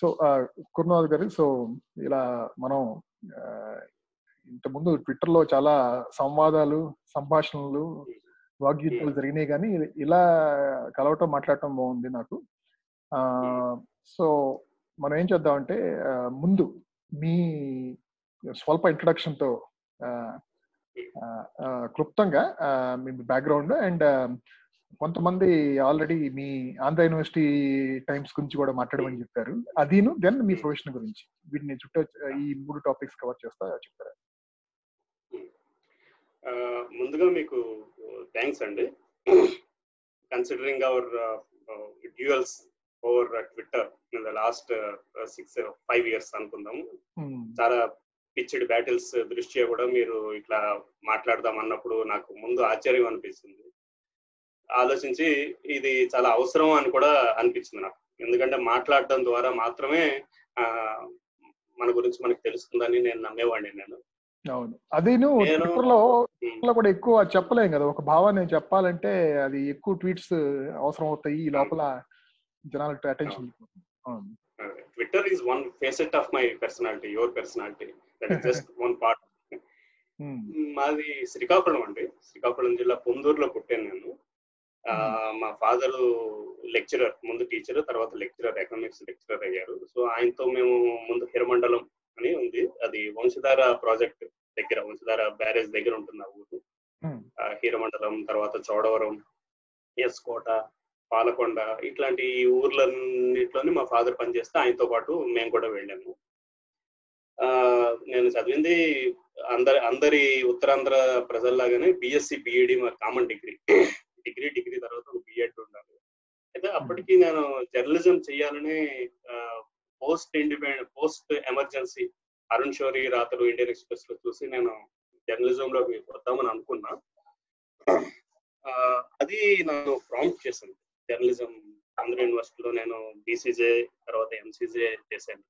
So కుర్నాథ్ గారు so ఇలా మనం ఇంతకుముందు ట్విట్టర్లో చాలా సంవాదాలు సంభాషణలు వాగ్యుద్ధాలు జరిగినాయి కానీ ఇలా కలవటం మాట్లాడటం బాగుంది నాకు. సో మనం ఏం చేద్దామంటే ముందు మీ స్వల్ప ఇంట్రడక్షన్తో క్లుప్తంగా మీ బ్యాక్గ్రౌండ్ అండ్ కొంతమంది ఆల్రెడీ మీ ఆంధ్ర యూనివర్సిటీ టైమ్స్ గురించి కూడా మాట్లాడమని చెప్పారు. అదిను దెన్ మీ ప్రొఫెషన్ గురించి. వీటిని చుట్టూ ఈ మూడు టాపిక్స్ కవర్ చేస్తా చెప్తారా? ముందుగా మీకు థ్యాంక్స్ అండి. Considering our duels over Twitter in the last six five years అనుకుందాము. చాలా పిచ్డ్ బ్యాటిల్స్ దృష్ట్యా కూడా మీరు ఇట్లా మాట్లాడదాం అన్నప్పుడు నాకు ముందు ఆశ్చర్యం అనిపిస్తుంది. ఆలోచించి ఇది చాలా అవసరం అని కూడా అనిపించింది నాకు. ఎందుకంటే మాట్లాడడం ద్వారా మాత్రమే మన గురించి మనకు తెలుస్తుందని నేను నమ్మేవాడిని నేను. అవును. అది నువ్వు కూడా ఎక్కువ చెప్పలేం కదా. ఒక భావాన్ని చెప్పాలంటే అది ఎక్కువ ట్వీట్స్ అవసరం అవుతాయి ఈ లోపల జనాలకు attention Twitter is one facet of my personality your personality that is just one part మాది శ్రీకాకుళం అండి. శ్రీకాకుళం జిల్లా పొందూరులో పుట్టాను నేను. మా ఫాదర్ లెక్చరర్ ముందు టీచర్ తర్వాత లెక్చరర్ ఎకనామిక్స్ లెక్చరర్ అయ్యారు. సో ఆయనతో మేము ముందు హిరమండలం అని ఉంది. అది వంశధార ప్రాజెక్ట్ దగ్గర వంశధార బ్యారేజ్ దగ్గర ఉంటుంది ఆ ఊరు. హీరమండలం తర్వాత చోడవరం ఎస్ కోట పాలకొండ ఇట్లాంటి ఊర్లన్నింటిలోని మా ఫాదర్ పనిచేస్తే ఆయనతో పాటు మేము కూడా వెళ్ళాము. నేను చదివింది అందరి అందరి ఉత్తరాంధ్ర ప్రజల్లాగానే బిఎస్సి బిఈడి మా కామన్ డిగ్రీ. డిగ్రీ డిగ్రీ తర్వాత ఒక బిఎడ్ ఉండాలి. అయితే అప్పటికి నేను జర్నలిజం చేయాలని post independent post emergency Arun Shourie రాతలు ఇండియన్ ఎక్స్ప్రెస్లో చూసి నేను జర్నలిజం లో వద్దామని అనుకున్నా. అది నన్ను ప్రాంప్ట్ చేసింది. జర్నలిజం ఆంధ్ర యూనివర్సిటీలో నేను బీసీజే తర్వాత ఎంసీజే చేశాను.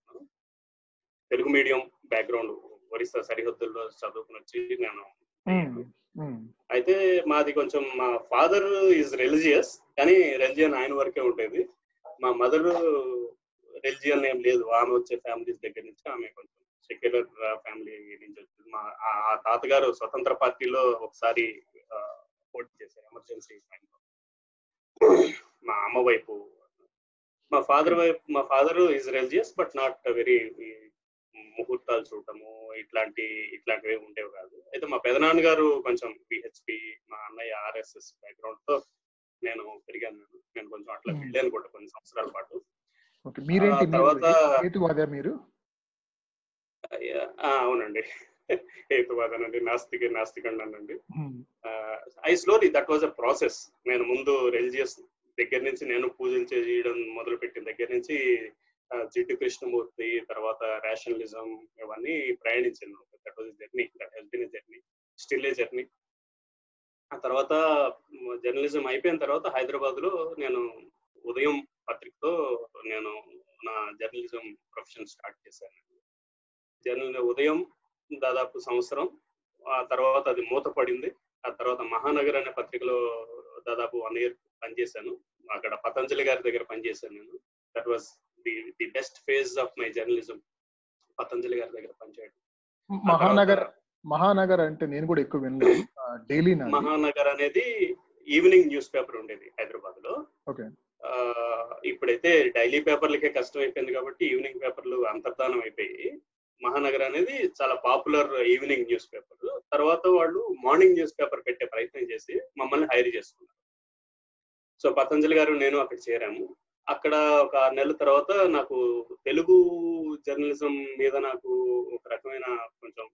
తెలుగు మీడియం బ్యాక్గ్రౌండ్ ఒరిస్సా సరిహద్దుల్లో చదువుకుని వచ్చి నేను అయితే మాది కొంచెం మా ఫాదర్ ఈజ్ రిలీజియస్ కానీ రెలిజియన్ ఆయన వరకే ఉండేది. మా మదర్ రిలిజియన్ ఏం లేదు. ఆమె వచ్చే ఫ్యామిలీస్ దగ్గర నుంచి ఆమె కొంచెం సెక్యులర్ ఫ్యామిలీ నుంచి వచ్చింది. మా ఆ తాతగారు స్వతంత్ర పార్టీలో ఒకసారి పోటీ చేశారు ఎమర్జెన్సీ టైంలో మా అమ్మ వైపు. మా ఫాదర్ వైపు మా father is religious but not very ముహూర్తాలు చూడటము ఇట్లాంటి ఇట్లాంటివి ఉండేవి కాదు. అయితే మా పెదనాన్న గారు కొంచెం పిహెచ్పి మా అన్నయ్య ఆర్ఎస్ఎస్ బ్యాక్గ్రౌండ్తో నేను పెరిగాను నేను. నేను కొంచెం అట్లా వెళ్ళాను కూడా కొన్ని సంవత్సరాల పాటు. తర్వాత మీరు? అవునండి. హేతువాదనండి నాస్తిక నాస్తికండి I slowly that was a process నేను ముందు రిలీజియస్ దగ్గర నుంచి నేను పూజలు చేయడం మొదలు పెట్టిన దగ్గర నుంచి జిడ్డు కృష్ణమూర్తి తర్వాత రేషనలిజం ఇవన్నీ ప్రయాణించాను. That was journey that has been journey still a journey ఆ తర్వాత జర్నలిజం అయిపోయిన తర్వాత హైదరాబాద్లో నేను ఉదయం పత్రికతో నేను నా జర్నలిజం ప్రొఫెషన్ స్టార్ట్ చేశాను. జర్నల్ ఉదయం దాదాపు సంవత్సరం. ఆ తర్వాత అది మూతపడింది. ఆ తర్వాత మహానగర్ అనే పత్రికలో దాదాపు వన్ ఇయర్ పనిచేశాను. అక్కడ పతంజలి గారి దగ్గర పనిచేశాను నేను. That was the the best phase of my journalism Patanjali గారి దగ్గర పనిచేయడం. మహానగర్ మహానగర్ అంటే నేను కూడా ఎక్కువ వినలేదు డైలీ మహానగర్ అనేది ఈవినింగ్ న్యూస్ పేపర్ ఉండేది హైదరాబాద్లో ఓకే ఇప్పుడైతే డైలీ పేపర్లకే కష్టం అయిపోయింది కాబట్టి ఈవినింగ్ పేపర్లు అంతర్ధానం అయిపోయి మహానగర్ అనేది చాలా పాపులర్ ఈవినింగ్ న్యూస్ పేపర్. తర్వాత వాళ్ళు మార్నింగ్ న్యూస్ పేపర్ పెట్టే ప్రయత్నం చేసి మమ్మల్ని హైర్ చేసుకున్నారు సో పతంజలి గారు నేను అక్కడ చేరాము. అక్కడ ఒక ఆరు నెలల తర్వాత నాకు తెలుగు జర్నలిజం మీద నాకు ఒక రకమైన కొంచెం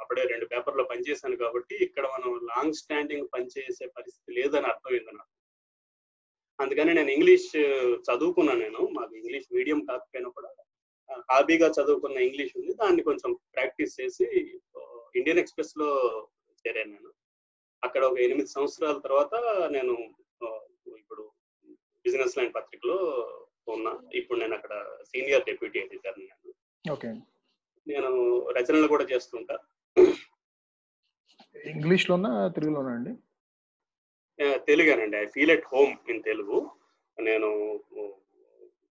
అప్పుడే రెండు పేపర్లో పనిచేశాను కాబట్టి ఇక్కడ మనం లాంగ్ స్టాండింగ్ పనిచేసే పరిస్థితి లేదని అర్థమైంది నాకు. అందుకని నేను ఇంగ్లీష్ చదువుకున్నాను నేను. మాకు ఇంగ్లీష్ మీడియం కాకపోయినా కూడా హాబీగా చదువుకున్న ఇంగ్లీష్ ఉంది. దాన్ని కొంచెం ప్రాక్టీస్ చేసి ఇండియన్ ఎక్స్ప్రెస్లో చేరాను నేను. అక్కడ ఒక ఎనిమిది సంవత్సరాల తర్వాత నేను బిజినెస్ లైన్ పత్రికలో ఉన్నా. ఇప్పుడు నేను అక్కడ సీనియర్ డెప్యూటీ ఎడిటర్ నేను. ఓకే. నేను రచనలు కూడా చేస్తుంటా. ఇంగ్లీష్ లోనా తెలుగులోనా అండి? తెలుగానండి. I feel at home in Telugu. నేను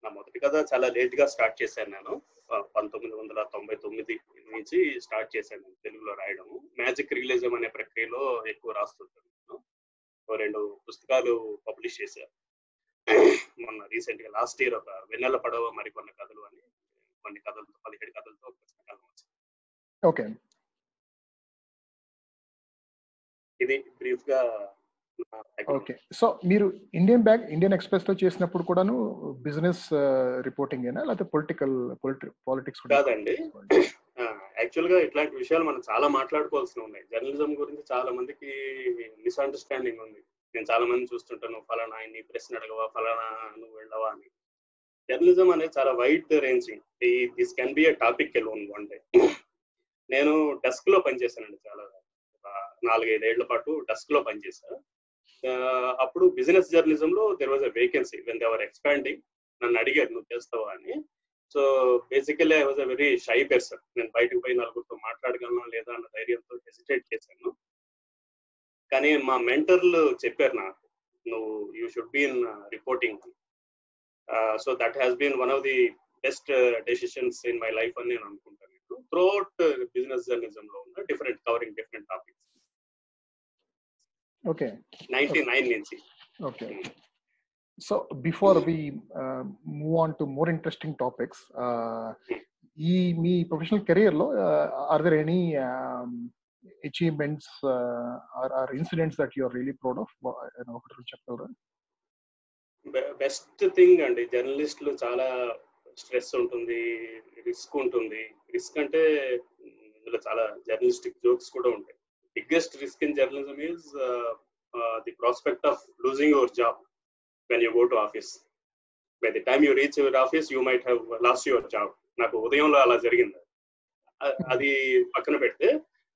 నా మొదటి కథ చాలా లేట్గా స్టార్ట్ చేశాను నేను. పంతొమ్మిది వందల తొంభై తొమ్మిది నుంచి స్టార్ట్ చేశాను నేను తెలుగులో రాయడం. మ్యాజిక్ రియలిజం అనే ప్రక్రియలో ఎక్కువ రాస్తుంటాను నేను. రెండు పుస్తకాలు పబ్లిష్ చేశాను మొన్న రీసెంట్గా లాస్ట్ ఇయర్ ఒక వెన్నెల పడవ మరికొన్ని కథలు అని కొన్ని కథలతో పదిహేడు కథలతో ఒక పుస్తకాలు వచ్చింది ఓకే. ఇది బ్రీఫ్గా. ఓకే. సో మీరు ఇండియన్ బ్యాంక్ ఇండియన్ ఎక్స్ప్రెస్లో చేసినప్పుడు కూడాను బిజినెస్ రిపోర్టింగ్ ఏనా లేకపోతే పొలిటికల్ పాలిటిక్స్ కాదండి. యాక్చువల్గా ఇట్లాంటి విషయాలు మనం చాలా మాట్లాడుకోవాల్సి ఉన్నాయి. జర్నలిజం గురించి చాలా మందికి మిస్అండర్స్టాండింగ్ ఉంది. నేను చాలా మంది చూస్తుంటాను ఫలానా ఆయన్ని ప్రశ్న అడగవా ఫలానా నువ్వు వెళ్ళవా అని. జర్నలిజం అనేది చాలా wide ranging this can be a topic alone one day నేను డెస్క్లో పనిచేశానండి చాలా నాలుగైదేళ్ళ పాటు డెస్క్లో పనిచేశాను అప్పుడు బిజినెస్ జర్నలిజం లో there was a vacancy when they were expanding నన్ను అడిగారు నువ్వు చేస్తావా? అని. So basically I was a very shy person నేను బయటకు పోయి నలుగురితో మాట్లాడగలను లేదా అన్న ధైర్యంతో హెసిటేట్ చేశాను. కానీ మా మెంటర్లు చెప్పారు నాకు నువ్వు you should be in reporting so that has been one of the best decisions in my life అని నేను అనుకుంటాను. త్రూఅవుట్ బిజినెస్ జర్నలిజం లో ఉన్న different covering different topics okay ninety nine నుంచి okay so before we move on to more interesting topics ఈ మీ professional కెరియర్లో or there any achievements or incidents that you are really proud of ఒకటి రెండు చెప్పగలరా? Best thing అండి జర్నలిస్టులు చాలా స్ట్రెస్ ఉంటుంది రిస్క్ ఉంటుంది. రిస్క్ అంటే ఇందులో చాలా జర్నలిస్టిక్ జోక్స్ కూడా ఉంటాయి. Biggest risk in journalism is the prospect of losing your job when you go to office by the time you reach your office you might have lost your job నాకు ఉదయంలో అలా జరిగింది. అది పక్కన పెడితే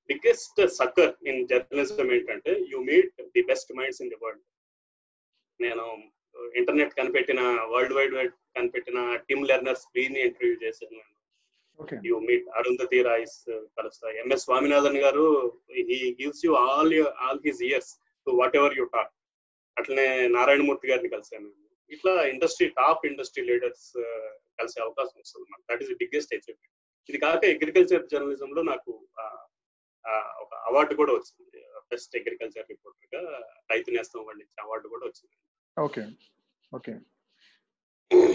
biggest sucker in journalism ఏంటంటే you meet the best minds in the world నేను internet కనిపెట్టిన వరల్డ్ వైడ్ వైడ్ కనిపెట్టిన టిమ్ లెర్నర్స్ని ఇంటర్వ్యూ చేశాను నేను. యూ మీట్ అరుంధతి రాయ్స్ కలుస్తా. ఎంఎస్ స్వామినాథన్ గారు he gives you all all his ears to whatever you talk అట్లనే నారాయణమూర్తి గారిని కలిసాను ఇట్లా ఇండస్ట్రీ టాప్ ఇండస్ట్రీ లీడర్స్ కలిసే అవకాశం వస్తుంది. మనకు దట్ ఈస్ బిగ్గెస్ట్ అచీవ్మెంట్ ఇది కాక అగ్రికల్చర్ జర్నలిజం లో నాకు ఆ, ఒక అవార్డు కూడా వచ్చింది. బెస్ట్ అగ్రికల్చర్ రిపోర్టర్గా రైతు నేస్తం ఇచ్చే అవార్డు కూడా వచ్చింది. ఓకే. ఓకే.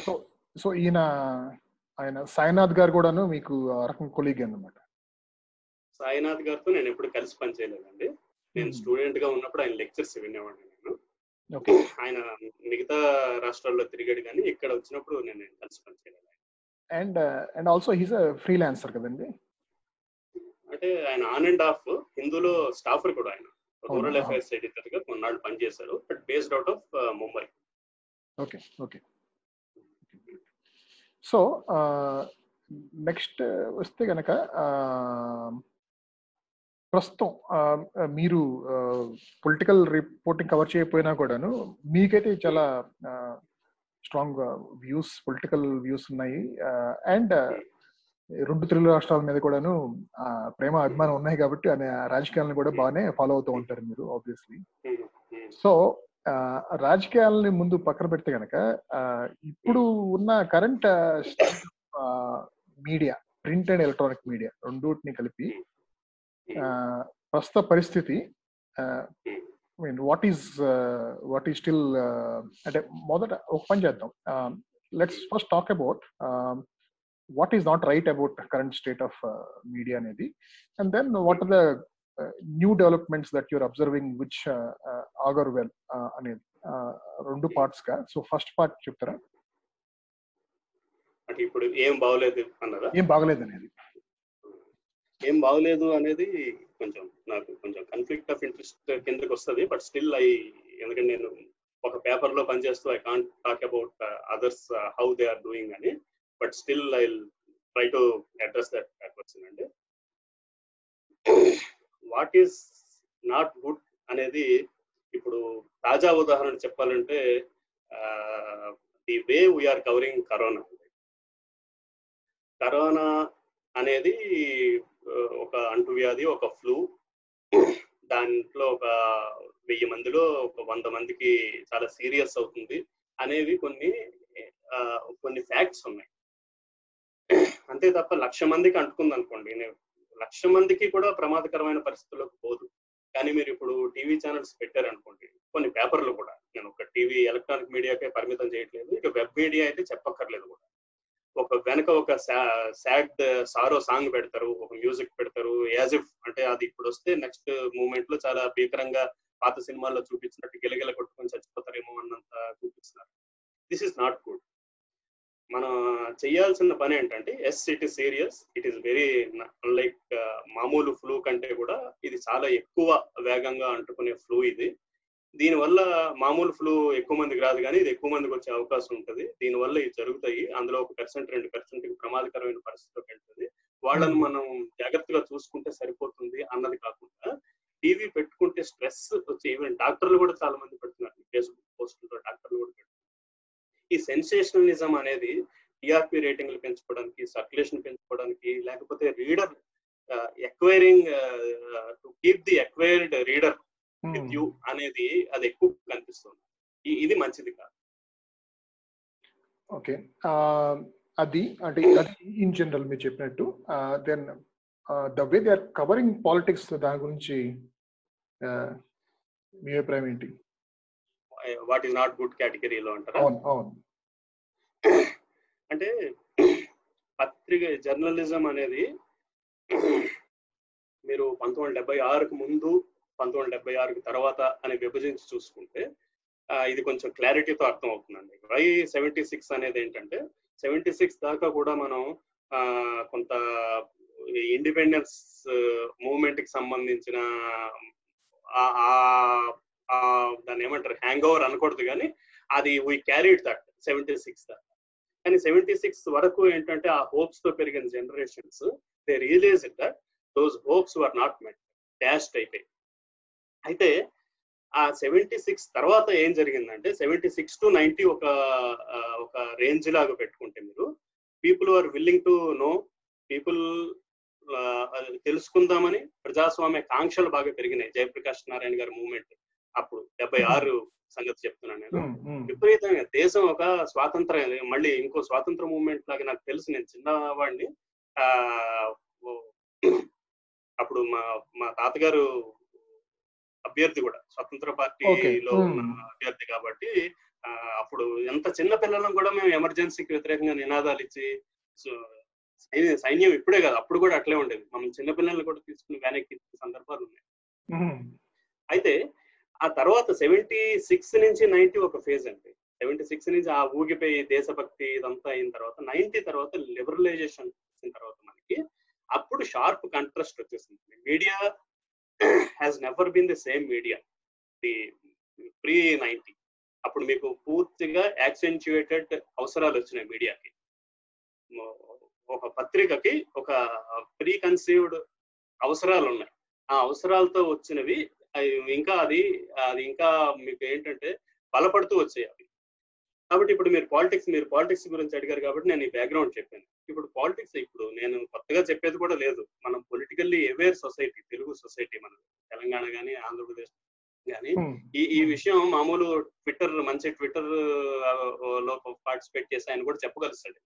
సో సో ఈయన ఆయన సాయినాథ్ గారు కూడాను మీకు ఆ రకం కొలీగ్ అన్నమాట. సాయినాథ్ గారితో నేను ఎప్పుడు కలిసి పనిచేయలేదండి నేను స్టూడెంట్గా ఉన్నప్పుడు ఆయన లెక్చర్స్ వినేవాడిని నేను. ఓకే. ఆయన మిగతా రాష్ట్రాల్లో తిరిగాడు కానీ ఇక్కడ వచ్చినప్పుడు నేను కలిసి పనిచేయలేదు and and also he's freelancer కదండి? అంటే ఆయన ఆన్ అండ్ ఆఫ్ హిందూలో స్టాఫర్ కూడా ఆయన. రూరల్? అఫైర్స్ ఎడిటర్గా కొన్నాళ్ళు పనిచేశారు but based out of Mumbai okay okay so next వస్తే గనక ప్రస్తుతం ఆ, మీరు పొలిటికల్ రిపోర్టింగ్ కవర్ చేయకపోయినా కూడాను మీకైతే చాలా స్ట్రాంగ్ వ్యూస్ పొలిటికల్ వ్యూస్ ఉన్నాయి. అండ్ రెండు తెలుగు రాష్ట్రాల మీద కూడాను ప్రేమ అభిమానం ఉన్నాయి కాబట్టి ఆయన రాజకీయాలను కూడా బాగానే ఫాలో అవుతూ ఉంటారు మీరు ఆబ్వియస్లీ సో ఆ, రాజకీయాలని ముందు పక్కన పెడితే గనక ఆ, ఇప్పుడు ఉన్న current media print and electronic media రెండుటిని కలిపి ఆ, ప్రస్తుత పరిస్థితి mean what is what is still అంటే మొదట ఒక పని చేద్దాం. Let's first talk about what is not right about current state of media అనేది. And then what are the new developments that you're observing which augur well అనేది. Uh, రెండు పార్ట్స్గా. So first part చెప్తారా? అంటే ఇప్పుడు ఏం బాగోలేదు అన్నారా? ఏం బాగలేదు అనేది. ఏం బాగోలేదు అనేది కొంచెం నాకు కొంచెం కన్ఫ్లిక్ట్ ఆఫ్ ఇంట్రెస్ట్ కిందకి వస్తుంది. బట్ స్టిల్ ఐ ఎందుకంటే నేను ఒక పేపర్లో పనిచేస్తూ I can't talk about others how they are doing అని. But still I try to address that question అండి వాట్ ఈస్ నాట్ గుడ్ అనేది ఇప్పుడు తాజా ఉదాహరణ చెప్పాలంటే the way we're covering corona corona అనేది ఒక అంటువ్యాధి ఒక ఫ్లూ దాంట్లో ఒక వెయ్యి మందిలో ఒక వంద మందికి చాలా సీరియస్ అవుతుంది అనేవి కొన్ని కొన్ని ఫ్యాక్ట్స్ ఉన్నాయి. అంతే తప్ప లక్ష మందికి అంటుకుంది అనుకోండి నేను లక్ష మందికి కూడా ప్రమాదకరమైన పరిస్థితుల్లోకి పోదు. కానీ మీరు ఇప్పుడు టీవీ ఛానల్స్ పెట్టారనుకోండి కొన్ని పేపర్లు కూడా నేను ఒక టీవీ ఎలక్ట్రానిక్ మీడియాకే పరిమితం చేయట్లేదు ఇక వెబ్ మీడియా అయితే చెప్పక్కర్లేదు కూడా. ఒక వెనక ఒక సాడ్ సారో సాంగ్ పెడతారు ఒక మ్యూజిక్ పెడతారు యాజ్ ఇఫ్ అంటే అది ఇప్పుడు వస్తే నెక్స్ట్ మూమెంట్లో చాలా భీకరంగా పాత సినిమాల్లో చూపించినట్టు గిలగిల కొట్టుకొని చచ్చిపోతారేమో అన్నంత చూపిస్తున్నారు. దిస్ ఇస్ నాట్ గుడ్ మనం చేయాల్సిన పని ఏంటంటే yes it is serious it is very like మామూలు ఫ్లూ కంటే కూడా ఇది చాలా ఎక్కువ వేగంగా అంటుకునే ఫ్లూ ఇది. దీనివల్ల మామూలు ఫ్లూ ఎక్కువ మందికి రాదు కానీ ఇది ఎక్కువ మందికి వచ్చే అవకాశం ఉంటుంది. దీనివల్ల ఇవి జరుగుతాయి. అందులో ఒక పర్సెంట్ రెండు పర్సెంట్ ప్రమాదకరమైన పరిస్థితిలోకి వెళ్తుంది వాళ్ళని మనం జాగ్రత్తగా చూసుకుంటే సరిపోతుంది అన్నది కాకుండా టీవీ పెట్టుకుంటే స్ట్రెస్ వచ్చి ఈవెన్ డాక్టర్లు కూడా చాలా మంది పెడుతున్నారు. ఫేస్బుక్ పోస్టులతో డాక్టర్లు కూడా ఈ సెన్సేషనలిజం అనేది టిఆర్పి రేటింగ్లు పెంచుకోవడానికి సర్క్యులేషన్ పెంచుకోవడానికి లేకపోతే reader acquiring to keep the acquired reader with you అనేది అది ఎక్కువ కనిపిస్తుంది. ఇది మంచిది కాదు. ఓకే. అది అంటే ఇన్ జనరల్ మీరు చెప్పినట్టు then the way they are covering politics దాని గురించి మీ అభిప్రాయం ఏంటి? వాట్ ఈస్ నాట్ గుడ్ కేటగిరీలో అంటారా? అంటే పత్రిక జర్నలిజం అనేది మీరు పంతొమ్మిది వందల డెబ్బై ఆరుకు ముందు పంతొమ్మిది వందల డెబ్బై ఆరుకు తర్వాత అని విభజించి చూసుకుంటే ఇది కొంచెం క్లారిటీతో అర్థం అవుతుందండి వై సెవెంటీ సిక్స్ అనేది ఏంటంటే సెవెంటీ సిక్స్ దాకా కూడా మనం కొంత ఇండిపెండెన్స్ మూవ్మెంట్కి సంబంధించిన ఆ దాన్ని ఏమంటారు? హ్యాంగ్ ఓవర్ అనకూడదు కానీ అది we carried that seventy six దాకా. కానీ సెవెంటీ సిక్స్ వరకు ఏంటంటే ఆ హోప్స్తో పెరిగిన generations they realise that those hopes were not met dashed అయిపోయి అయితే ఆ సెవెంటీ సిక్స్ తర్వాత ఏం జరిగిందంటే సెవెంటీ సిక్స్ టు నైన్టీ ఒక ఒక రేంజ్ లాగా పెట్టుకుంటే మీరు people are willing to know people తెలుసుకుందామని ప్రజాస్వామ్య కాంక్షలు బాగా పెరిగినాయి. జయప్రకాష్ నారాయణ గారి మూమెంట్ అప్పుడు డెబ్బై ఆరు సంగతి చెప్తున్నాను నేను. విపరీతంగా దేశం ఒక స్వాతంత్ర మళ్ళీ ఇంకో స్వాతంత్ర మూవ్మెంట్ లాగా నాకు తెలుసు నేను చిన్నవాడిని. ఆ అప్పుడు మా మా తాతగారు అభ్యర్థి కూడా స్వతంత్ర పార్టీలో. అభ్యర్థి కాబట్టి ఆ, అప్పుడు ఎంత చిన్న పిల్లలను కూడా మేము ఎమర్జెన్సీకి వ్యతిరేకంగా నినాదాలు ఇచ్చి సో సైన్యం సైన్యం ఇప్పుడే కాదు అప్పుడు కూడా అట్లే ఉండేది. మనం చిన్న పిల్లల్ని కూడా తీసుకుని వెనక్కి సందర్భాలు ఉన్నాయి. అయితే ఆ తర్వాత సెవెంటీ సిక్స్ నుంచి నైన్టీ ఒక ఫేజ్ అండి. సెవెంటీ సిక్స్ నుంచి ఆ ఊగిపోయి దేశభక్తి ఇదంతా అయిన తర్వాత నైన్టీ తర్వాత లిబరలైజేషన్ వచ్చిన తర్వాత మనకి అప్పుడు షార్ప్ కంట్రాస్ట్ వచ్చేసింది media has never been the same media the pre ninety అప్పుడు మీకు పూర్తిగా యాక్సెంచుయేటెడ్ అవసరాలు వచ్చినాయి మీడియాకి. ఒక పత్రికకి ఒక ప్రీ కన్సీవ్డ్ అవసరాలు ఉన్నాయి. ఆ అవసరాలతో వచ్చినవి ఇంకా అది అది ఇంకా మీకు ఏంటంటే బలపడుతూ వచ్చాయి అవి. కాబట్టి ఇప్పుడు మీరు పాలిటిక్స్ మీరు పాలిటిక్స్ గురించి అడిగారు కాబట్టి నేను ఈ బ్యాక్గ్రౌండ్ చెప్పాను. ఇప్పుడు పాలిటిక్స్ ఇప్పుడు నేను కొత్తగా చెప్పేది కూడా లేదు. మనం politically aware society Telugu society మన తెలంగాణ కానీ ఆంధ్రప్రదేశ్ కానీ ఈ ఈ విషయం మామూలు ట్విట్టర్ మంచి ట్విట్టర్లో పార్టిసిపేట్ చేసి ఆయన కూడా చెప్పగలుస్తాడు.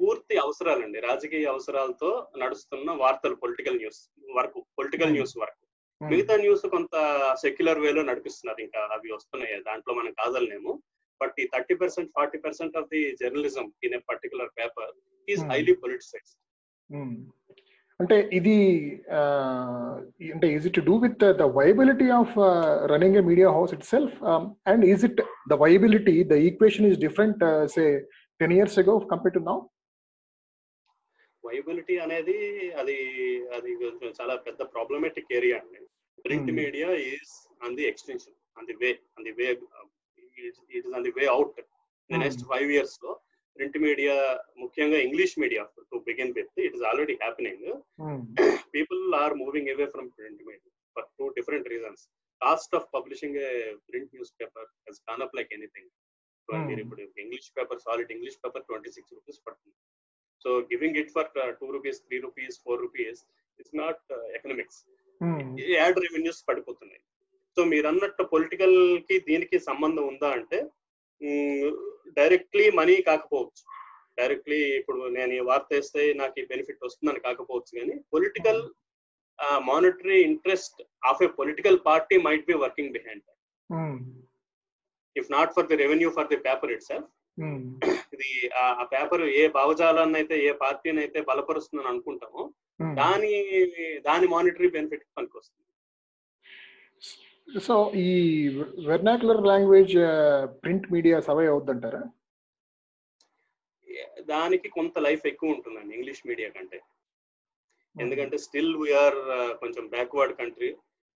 పూర్తి అవసరాలండి. రాజకీయ అవసరాలతో నడుస్తున్న వార్తలు పొలిటికల్ న్యూస్ వరకు పొలిటికల్ న్యూస్ వరకు. మిగతా న్యూస్ కొంత సెక్యులర్ వేలో నడిపిస్తున్నారు. ఇంకా అవి వస్తున్నాయి. దాంట్లో మనం కాదలేము బట్ ఈ thirty percent forty percent of the journalism in a particular paper is. Highly politicise. అంటే ఇది అంటే is it do with the viability of running a media house itself and is it the viability the equation is different say ten years ago compare to now viability అనేది అది అది చాలా పెద్ద problematic area అండి. Print Hmm. Media is on the extension on the way on the way it is on the way out the Hmm. Next five ఇయర్స్లో print media ముఖ్యంగా English media to begin with it is already happening people are moving away from print media for two different reasons. Cost of publishing a print newspaper has gone up like anything. So Hmm. మీరు ఇప్పుడు English paper solid English paper twenty six rupees పడుతుంది so giving it for two rupees three rupees four rupees it's not economics ad revenues పడిపోతున్నాయి. So మీరు అన్నట్టు పొలిటికల్కి దీనికి సంబంధం ఉందా అంటే డైరెక్ట్లీ మనీ కాకపోవచ్చు. డైరెక్ట్లీ ఇప్పుడు నేను ఈ వార్త వేస్తే నాకు ఈ బెనిఫిట్ వస్తుందని కాకపోవచ్చు కానీ political monetary interest of a political party might be working behind if not for the revenue for the paper itself ఇది ఆ పేపర్ ఏ భావజాలాన్ని అయితే ఏ పార్టీని అయితే బలపరుస్తుందని అనుకుంటామో దాని దాని మానిటరీ బెనిఫిట్ పనికి వస్తుంది సో ఈ vernacular language print media survive అవుద్దంటారా? దానికి కొంత లైఫ్ ఎక్కువ ఉంటుందండి ఇంగ్లీష్ మీడియా కంటే. ఎందుకంటే స్టిల్ వీఆర్ కొంచెం బ్యాక్వర్డ్ కంట్రీ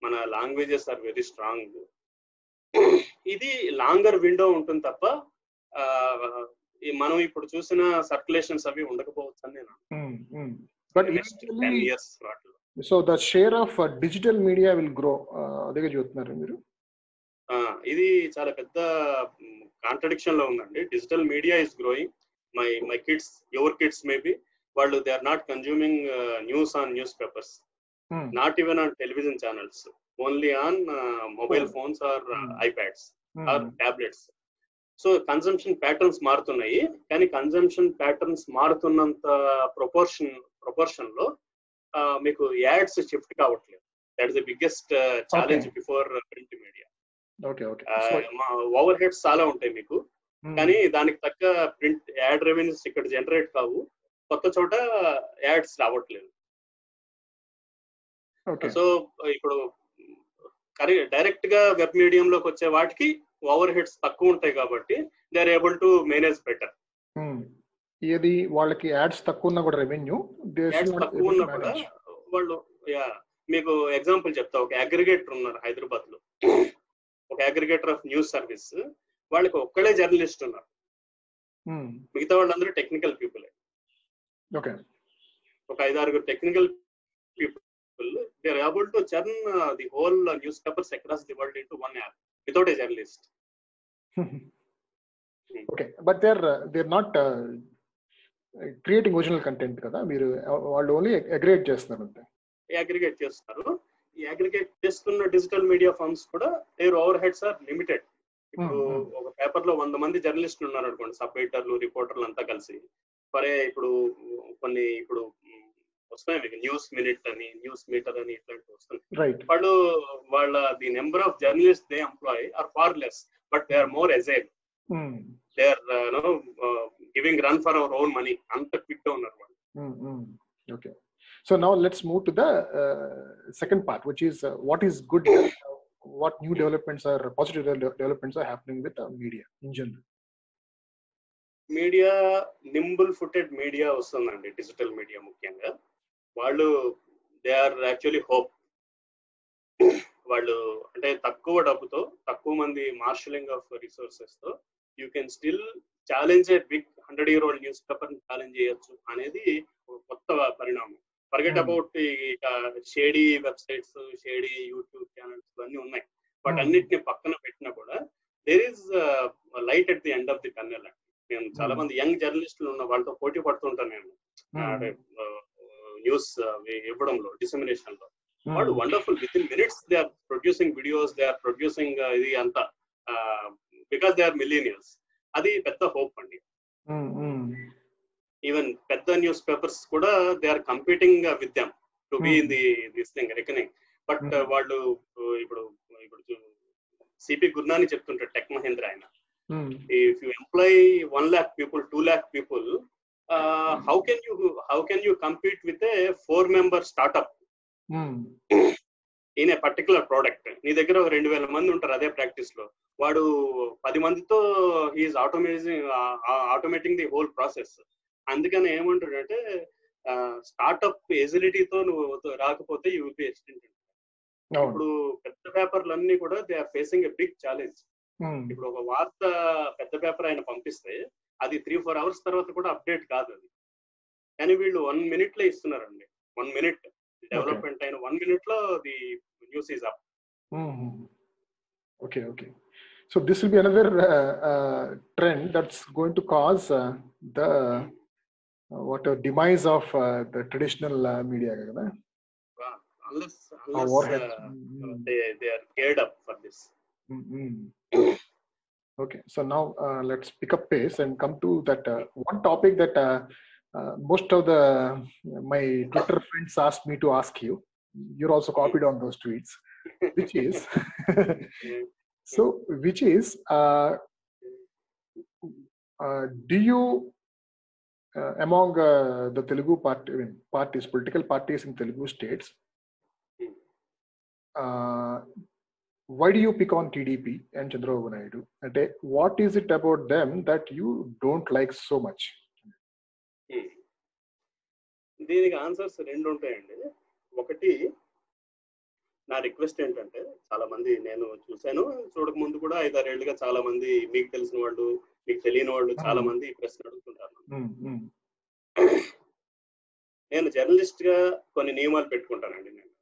మన లాంగ్వేజెస్ ఆర్ వెరీ స్ట్రాంగ్ ఇది లాంగర్ విండో ఉంటుంది తప్ప మనం ఇప్పుడు చూసిన సర్క్యులేషన్స్ అవి ఉండకపోవచ్చు అని నేను but so the share of digital media will grow అదే చూస్తున్నారు మీరు? ఇది చాలా పెద్ద కాంట్రడిక్షన్లో ఉందండి. Digital media is growing my my kids your kids maybe వాళ్ళు they are not consuming news on newspapers not even on television channels only on mobile phones or iPads or tablets so consumption patterns మారుతున్నాయి. కానీ consumption patterns మారుతున్నంత proportion ప్రొపోర్షన్లో మీకు ads shift కావట్లేదు. That is the biggest challenge before print media overheads చాలా ఉంటాయి మీకు. కానీ దానికి తగ్గ ప్రింట్ యాడ్ రెవెన్యూస్ ఇక్కడ జనరేట్ కావు. కొత్త చోట యాడ్స్ రావట్లేదు. సో ఇప్పుడు డైరెక్ట్గా వెబ్ మీడియం లోకి వచ్చే వాటికి ఓవర్ హెడ్స్ తక్కువ ఉంటాయి కాబట్టి they are able to manage better ఏది వాళ్ళకి యాడ్స్ తక్కువ ఉన్నా కూడా రెవెన్యూ తక్కువ ఉన్నా కూడా వాళ్ళు యా మీకు ఎగ్జాంపుల్ చెప్తా. ఒక అగ్రిగేటర్ ఉన్నారు హైదరాబాద్లో ఒక అగ్రిగేటర్ ఆఫ్ న్యూస్ సర్వీస్ వాళ్ళకి ఒక్కడే జర్నలిస్ట్ ఉన్నారు. మిగతా వాళ్ళందరూ టెక్నికల్ పీపుల్ ఓకే ఒక ఐదారుగురు technical people they are able to churn the whole newspapers across the world into one app without a journalist okay but they are they are not creating original content కదా మీరు వాళ్ళు only aggregate చేస్తున్నారు అంతే. Aggregate చేస్తారు. ఈ aggregate చేస్తున్న digital media forms కూడా their overheads are limited ఇప్పుడు ఒక పేపర్లో వంద మంది జర్నలిస్టులు ఉన్నారు అనుకోండి సబ్ ఎడిటర్లు రిపోర్టర్లు అంతా కలిసి. సరే ఇప్పుడు కొన్ని ఇప్పుడు వస్తున్నాయి మీకు న్యూస్ మినిట్ అని న్యూస్ మీటర్ అని ఇట్లాంటివి వస్తున్నాయి. వాళ్ళు వాళ్ళ the number of journalist they employ are far less but they are more agile they are no giving run for our own money అంత క్విక్గా ఉన్నారు వాళ్ళు. Okay so now let's move to the second part which is what is good what new developments are positive developments are happening with media in general media nimble footed media వస్తుందండి digital media ముఖ్యంగా. వాళ్ళు they are actually hope వాళ్ళు అంటే తక్కువ డబ్బుతో తక్కువ మంది marshalling of రిసోర్సెస్తో you can still challenge a big hundred year old newspaper challenge చేయొచ్చు అనేది ఒక కొత్త పరిణామం. Forget about shady websites shady YouTube channels ఇవన్నీ ఉన్నాయి. బట్ అన్నిటిని పక్కన పెట్టినా కూడా there is light at the end of the tunnel నేను చాలా మంది యంగ్ జర్నలిస్టులు ఉన్న వాళ్ళతో పోటీ పడుతుంటాను నేను. న్యూస్ ఇవ్వడంలో డిసమినేషన్లో. వాళ్ళు wonderful within minutes they are producing videos they are producing ఇది అంతా. బికాస్ దే ఆర్ మిలీనియల్స్ అది పెద్ద హోప్ అండి. ఈవెన్ పెద్ద న్యూస్ పేపర్స్ కూడా they are competing with them to be in the this thing reckoning but వాళ్ళు ఇప్పుడు ఇప్పుడు సిపి గుర్నాని చెప్తుంటారు టెక్ మహేంద్ర ఆయన. If you employ one lakh people two lakh people how can you how can you compete with a four member startup in a particular product నీ దగ్గర ఒక రెండు వేల మంది ఉంటారు అదే ప్రాక్టీస్లో. వాడు పది మందితో he is automating automating the whole process అందుకని ఏమంటాడంటే స్టార్ట్అప్ ఎజిలిటీతో నువ్వు రాకపోతే యూ విల్ బి ఎక్స్టెంట్ ఇప్పుడు పెద్ద పేపర్లు అన్ని కూడా they are facing a big challenge ఇప్పుడు ఒక వార్త పెద్ద పేపర్ ఆయన పంపిస్తే అది త్రీ ఫోర్ అవర్స్ తర్వాత కూడా అప్డేట్ కాదు అది. కానీ వీళ్ళు వన్ మినిట్లో ఇస్తున్నారండి. వన్ మినిట్ డెవలప్మెంట్ అయిన వన్ మినిట్ లో the news is up okay okay so this will be another trend that's going to cause the what demise of the traditional media కదా unless, unless uh, they, they are geared up for this. Mm-hmm. Okay, so now uh, let's pick up pace and come to that uh, one topic that uh, most of the my Twitter friends asked me to ask you. You're also copied on those tweets, which is so. Which is, uh, uh, do you uh, among uh, the Telugu party, I mean, parties, political parties in Telugu states, uh, why do you pick on TDP and Chandrababu Naidu? What is it about them that you don't like so much? దీనికి answers రెండు ఉంటాయండి. ఒకటి నా request ఏంటంటే చాలా మంది నేను చూశాను. చూడక ముందు కూడా ఐదారేళ్ళుగా చాలా మంది మీకు తెలిసిన వాళ్ళు మీకు తెలియని వాళ్ళు చాలా మంది ఈ ప్రశ్న అడుగుతుంటారు. నేను జర్నలిస్ట్గా కొన్ని నియమాలు పెట్టుకుంటానండి నేను.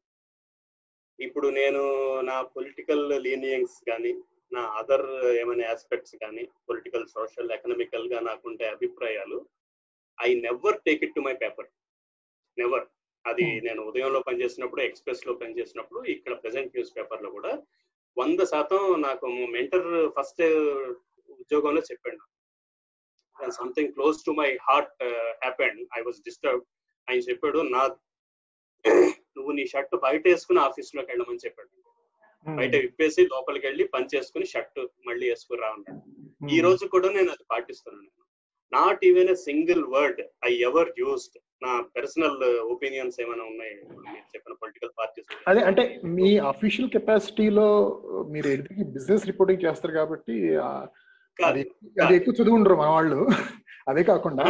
ఇప్పుడు నేను నా పొలిటికల్ లీనియంగ్స్ కానీ నా అదర్ ఏమైనా ఆస్పెక్ట్స్ కానీ పొలిటికల్ సోషల్ ఎకనామికల్గా నాకుండే అభిప్రాయాలు I never take it to my paper never అది Hmm. నేను ఉదయంలో పనిచేసినప్పుడు ఎక్స్ప్రెస్లో పనిచేసినప్పుడు ఇక్కడ ప్రెసెంట్ న్యూస్ పేపర్లో కూడా వంద శాతం నాకు మెంటర్ ఫస్ట్ ఉద్యోగంలో చెప్పాడు. Something close to my heart happened I was disturb ఆయన చెప్పాడు నా నువ్వు నీ షర్ట్ బయట వేసుకుని ఆఫీస్లోకి వెళ్ళమని చెప్పాడు. Mm, బయట విప్పేసి లోపలికి వెళ్ళి పని చేసుకుని షర్ట్ మళ్ళీ వేసుకుని రా అన్నాడు. Mm, ఈ రోజు కూడా నేను అది పాటిస్తున్నాను నేను. Not even a single word I ever used నా పర్సనల్ ఒపీనియన్స్ ఏమైనా ఉన్నాయి? మీరు చెప్పిన పొలిటికల్ పార్టీస్ అదే అంటే మీ అఫీషియల్ కెపాసిటీలో మీరు ఎదుటికి బిజినెస్ రిపోర్టింగ్ చేస్తారు కాబట్టి అది ఎక్కువ చదువు ఉండరు మన వాళ్ళు. అదే కాకుండా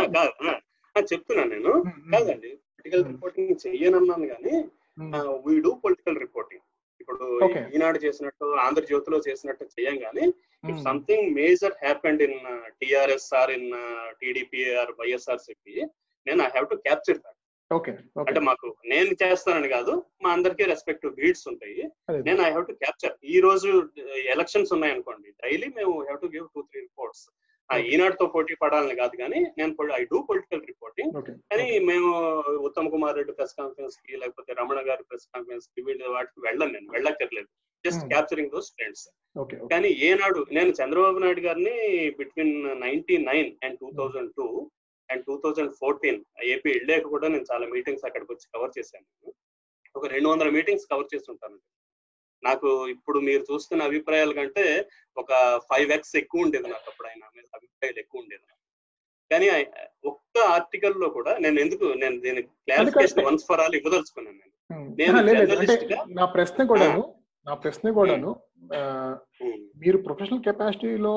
చెప్తున్నాను నేను. కాదండి పొలిటికల్. రిపోర్టింగ్ చెయ్యనన్నాను కానీ mm, we do political reporting ఇప్పుడు. ఈనాడు చేసినట్టు ఆంధ్రజ్యోతిలో చేసినట్టు చేయం కానీ if something major happened in TRS or in TDP or YSR CP నేను I have to capture that okay అంటే మాకు నేను చేస్తానని కాదు మా అందరికీ రెస్పెక్టివ్ బీడ్స్ ఉంటాయి. నేను ఐ హ్యావ్ టు క్యాప్చర్ ఈ రోజు ఎలక్షన్స్ ఉన్నాయి అనుకోండి డైలీ మేము have to give two three reports ఈనాడుతో పోటీ పడాలని కాదు కానీ నేను ఐ డూ పొలిటికల్ రిపోర్టింగ్. కానీ మేము ఉత్తమ్ కుమార్ రెడ్డి ప్రెస్ కాన్ఫరెన్స్కి లేకపోతే రమణ గారి ప్రెస్ కాన్ఫరెన్స్కి వీళ్ళు వాటికి వెళ్ళను నేను వెళ్ళక్కర్లేదు. Just Hmm. Capturing those trends కానీ ఏనాడు నేను చంద్రబాబు నాయుడు గారిని between ninety nine and two thousand two and two thousand fourteen AP వెళ్ళాక కూడా నేను చాలా మీటింగ్స్ అక్కడికి వచ్చి కవర్ చేశాను ఒక రెండు వందల మీటింగ్స్ కవర్ చేస్తుంటాను. నాకు ఇప్పుడు మీరు చూస్తున్న అభిప్రాయాల కంటే ఒక ఫైవ్ ఎక్స్ ఎక్కువ ఉండేది నాకు అప్పుడు ఆయన మీద అభిప్రాయాలు ఎక్కువ ఉండేది కానీ ఒక్క ఆర్టికల్లో కూడా నేను ఎందుకు నేను దీని క్లారిఫికేషన్ వన్స్ ఫర్ ఆల్ ఇవ్వదలుచుకున్నాను నేను. నేను నా ప్రశ్న కూడాను నా ప్రశ్న కూడాను. మీరు ప్రొఫెషనల్ కెపాసిటీలో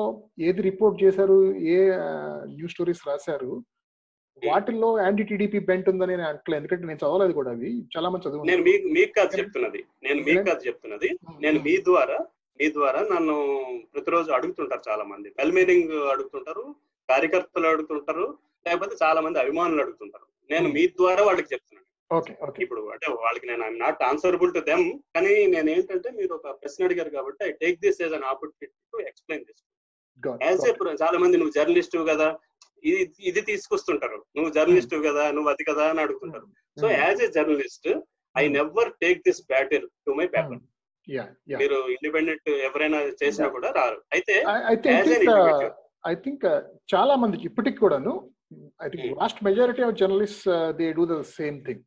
ఏది రిపోర్ట్ చేశారు ఏ న్యూస్ స్టోరీస్ రాశారు వాటిల్లో యాంటీ టీడీపీ బెంట్ ఉందని నేను అంటలేదు ఎందుకంటే నేను చదవలేదు కూడా అవి చాలా మంది చదువు నేను మీకు మీకు కాదు చెప్తున్నది. నేను మీకు కాదు చెప్తున్నది. నేను మీ ద్వారా మీ ద్వారా నన్ను ప్రతిరోజు అడుగుతుంటారు చాలా మంది వెల్ మీనింగ్ అడుగుతుంటారు కార్యకర్తలు అడుగుతుంటారు లేకపోతే చాలా మంది అభిమానులు అడుగుతుంటారు. నేను మీ ద్వారా వాళ్ళకి చెప్తున్నాను. ఇప్పుడు అంటే వాళ్ళకి నేను I'm not answerable to them కానీ నేను ఏంటంటే మీరు ఒక ప్రశ్న అడిగారు కాబట్టి I take this as an opportunity to explain this as a చాలా మంది నువ్వు జర్నలిస్ట్ కదా ఇది ఇది తీసుకొస్తుంటారు. నువ్వు జర్నలిస్ట్ కదా నువ్వు అది కదా అని అడుగుతుంటారు. So as a journalist I never take this battle to my paper మీరు ఇండిపెండెంట్ ఎవరైనా చేసినా కూడా రారు. అయితే. ఐ థింక్ చాలా మందికి ఇప్పటికి కూడాను I think Hmm. Last majority of journalist they do the same thing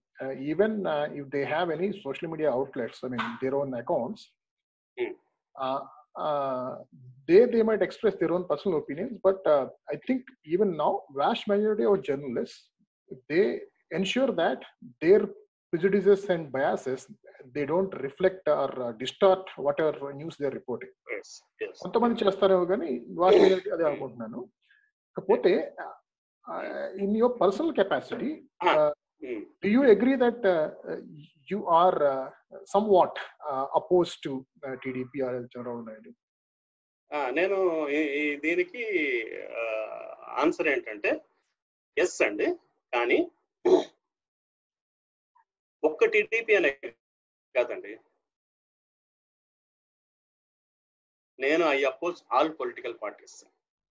even if they have any social media outlets I mean their own accounts Hmm. they they might express their own personal opinions but uh, i think even now vast majority of journalists they ensure that their prejudices and biases they don't reflect or uh, distort whatever news they're reporting yes, yes. కొంతమంది చేస్తారేమో కానీ vast majority అదే అనుకుంటున్నాను కాకపోతే in your personal capacity Hmm. do you agree that uh, uh, you are uh, somewhat uh, opposed to uh, TDP or Chandrababu Naidu? నేను దీనికి answer ఏంటంటే yes అండి కానీ ఒక్క టీడీపీ అనే కాదండి నేను I oppose all political parties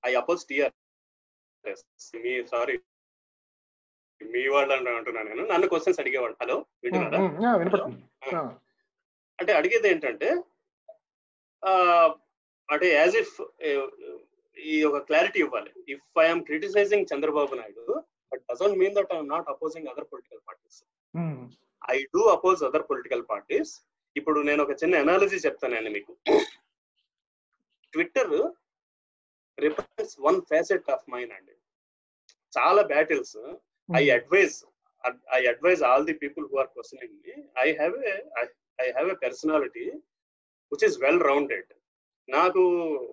I oppose TRS me sorry మీ వాళ్ళు అంటూ అంటున్నాను నేను. నన్ను క్వశ్చన్స్ అడిగేవాడు. హలో వింటున్నారా? అంటే అడిగేది ఏంటంటే అంటే యాజ్ ఇఫ్ ఈ ఒక క్లారిటీ ఇవ్వాలి. If I'm criticising Chandrababu Naidu but doesn't mean that I'm not opposing other political parties I do oppose other political parties ఇప్పుడు నేను ఒక చిన్న అనాలజీ చెప్తానండి మీకు. Twitter represents one facet of mine అండి. చాలా battles I advise I advise all the people who are questioning me I have a I have a personality which is well rounded నాకు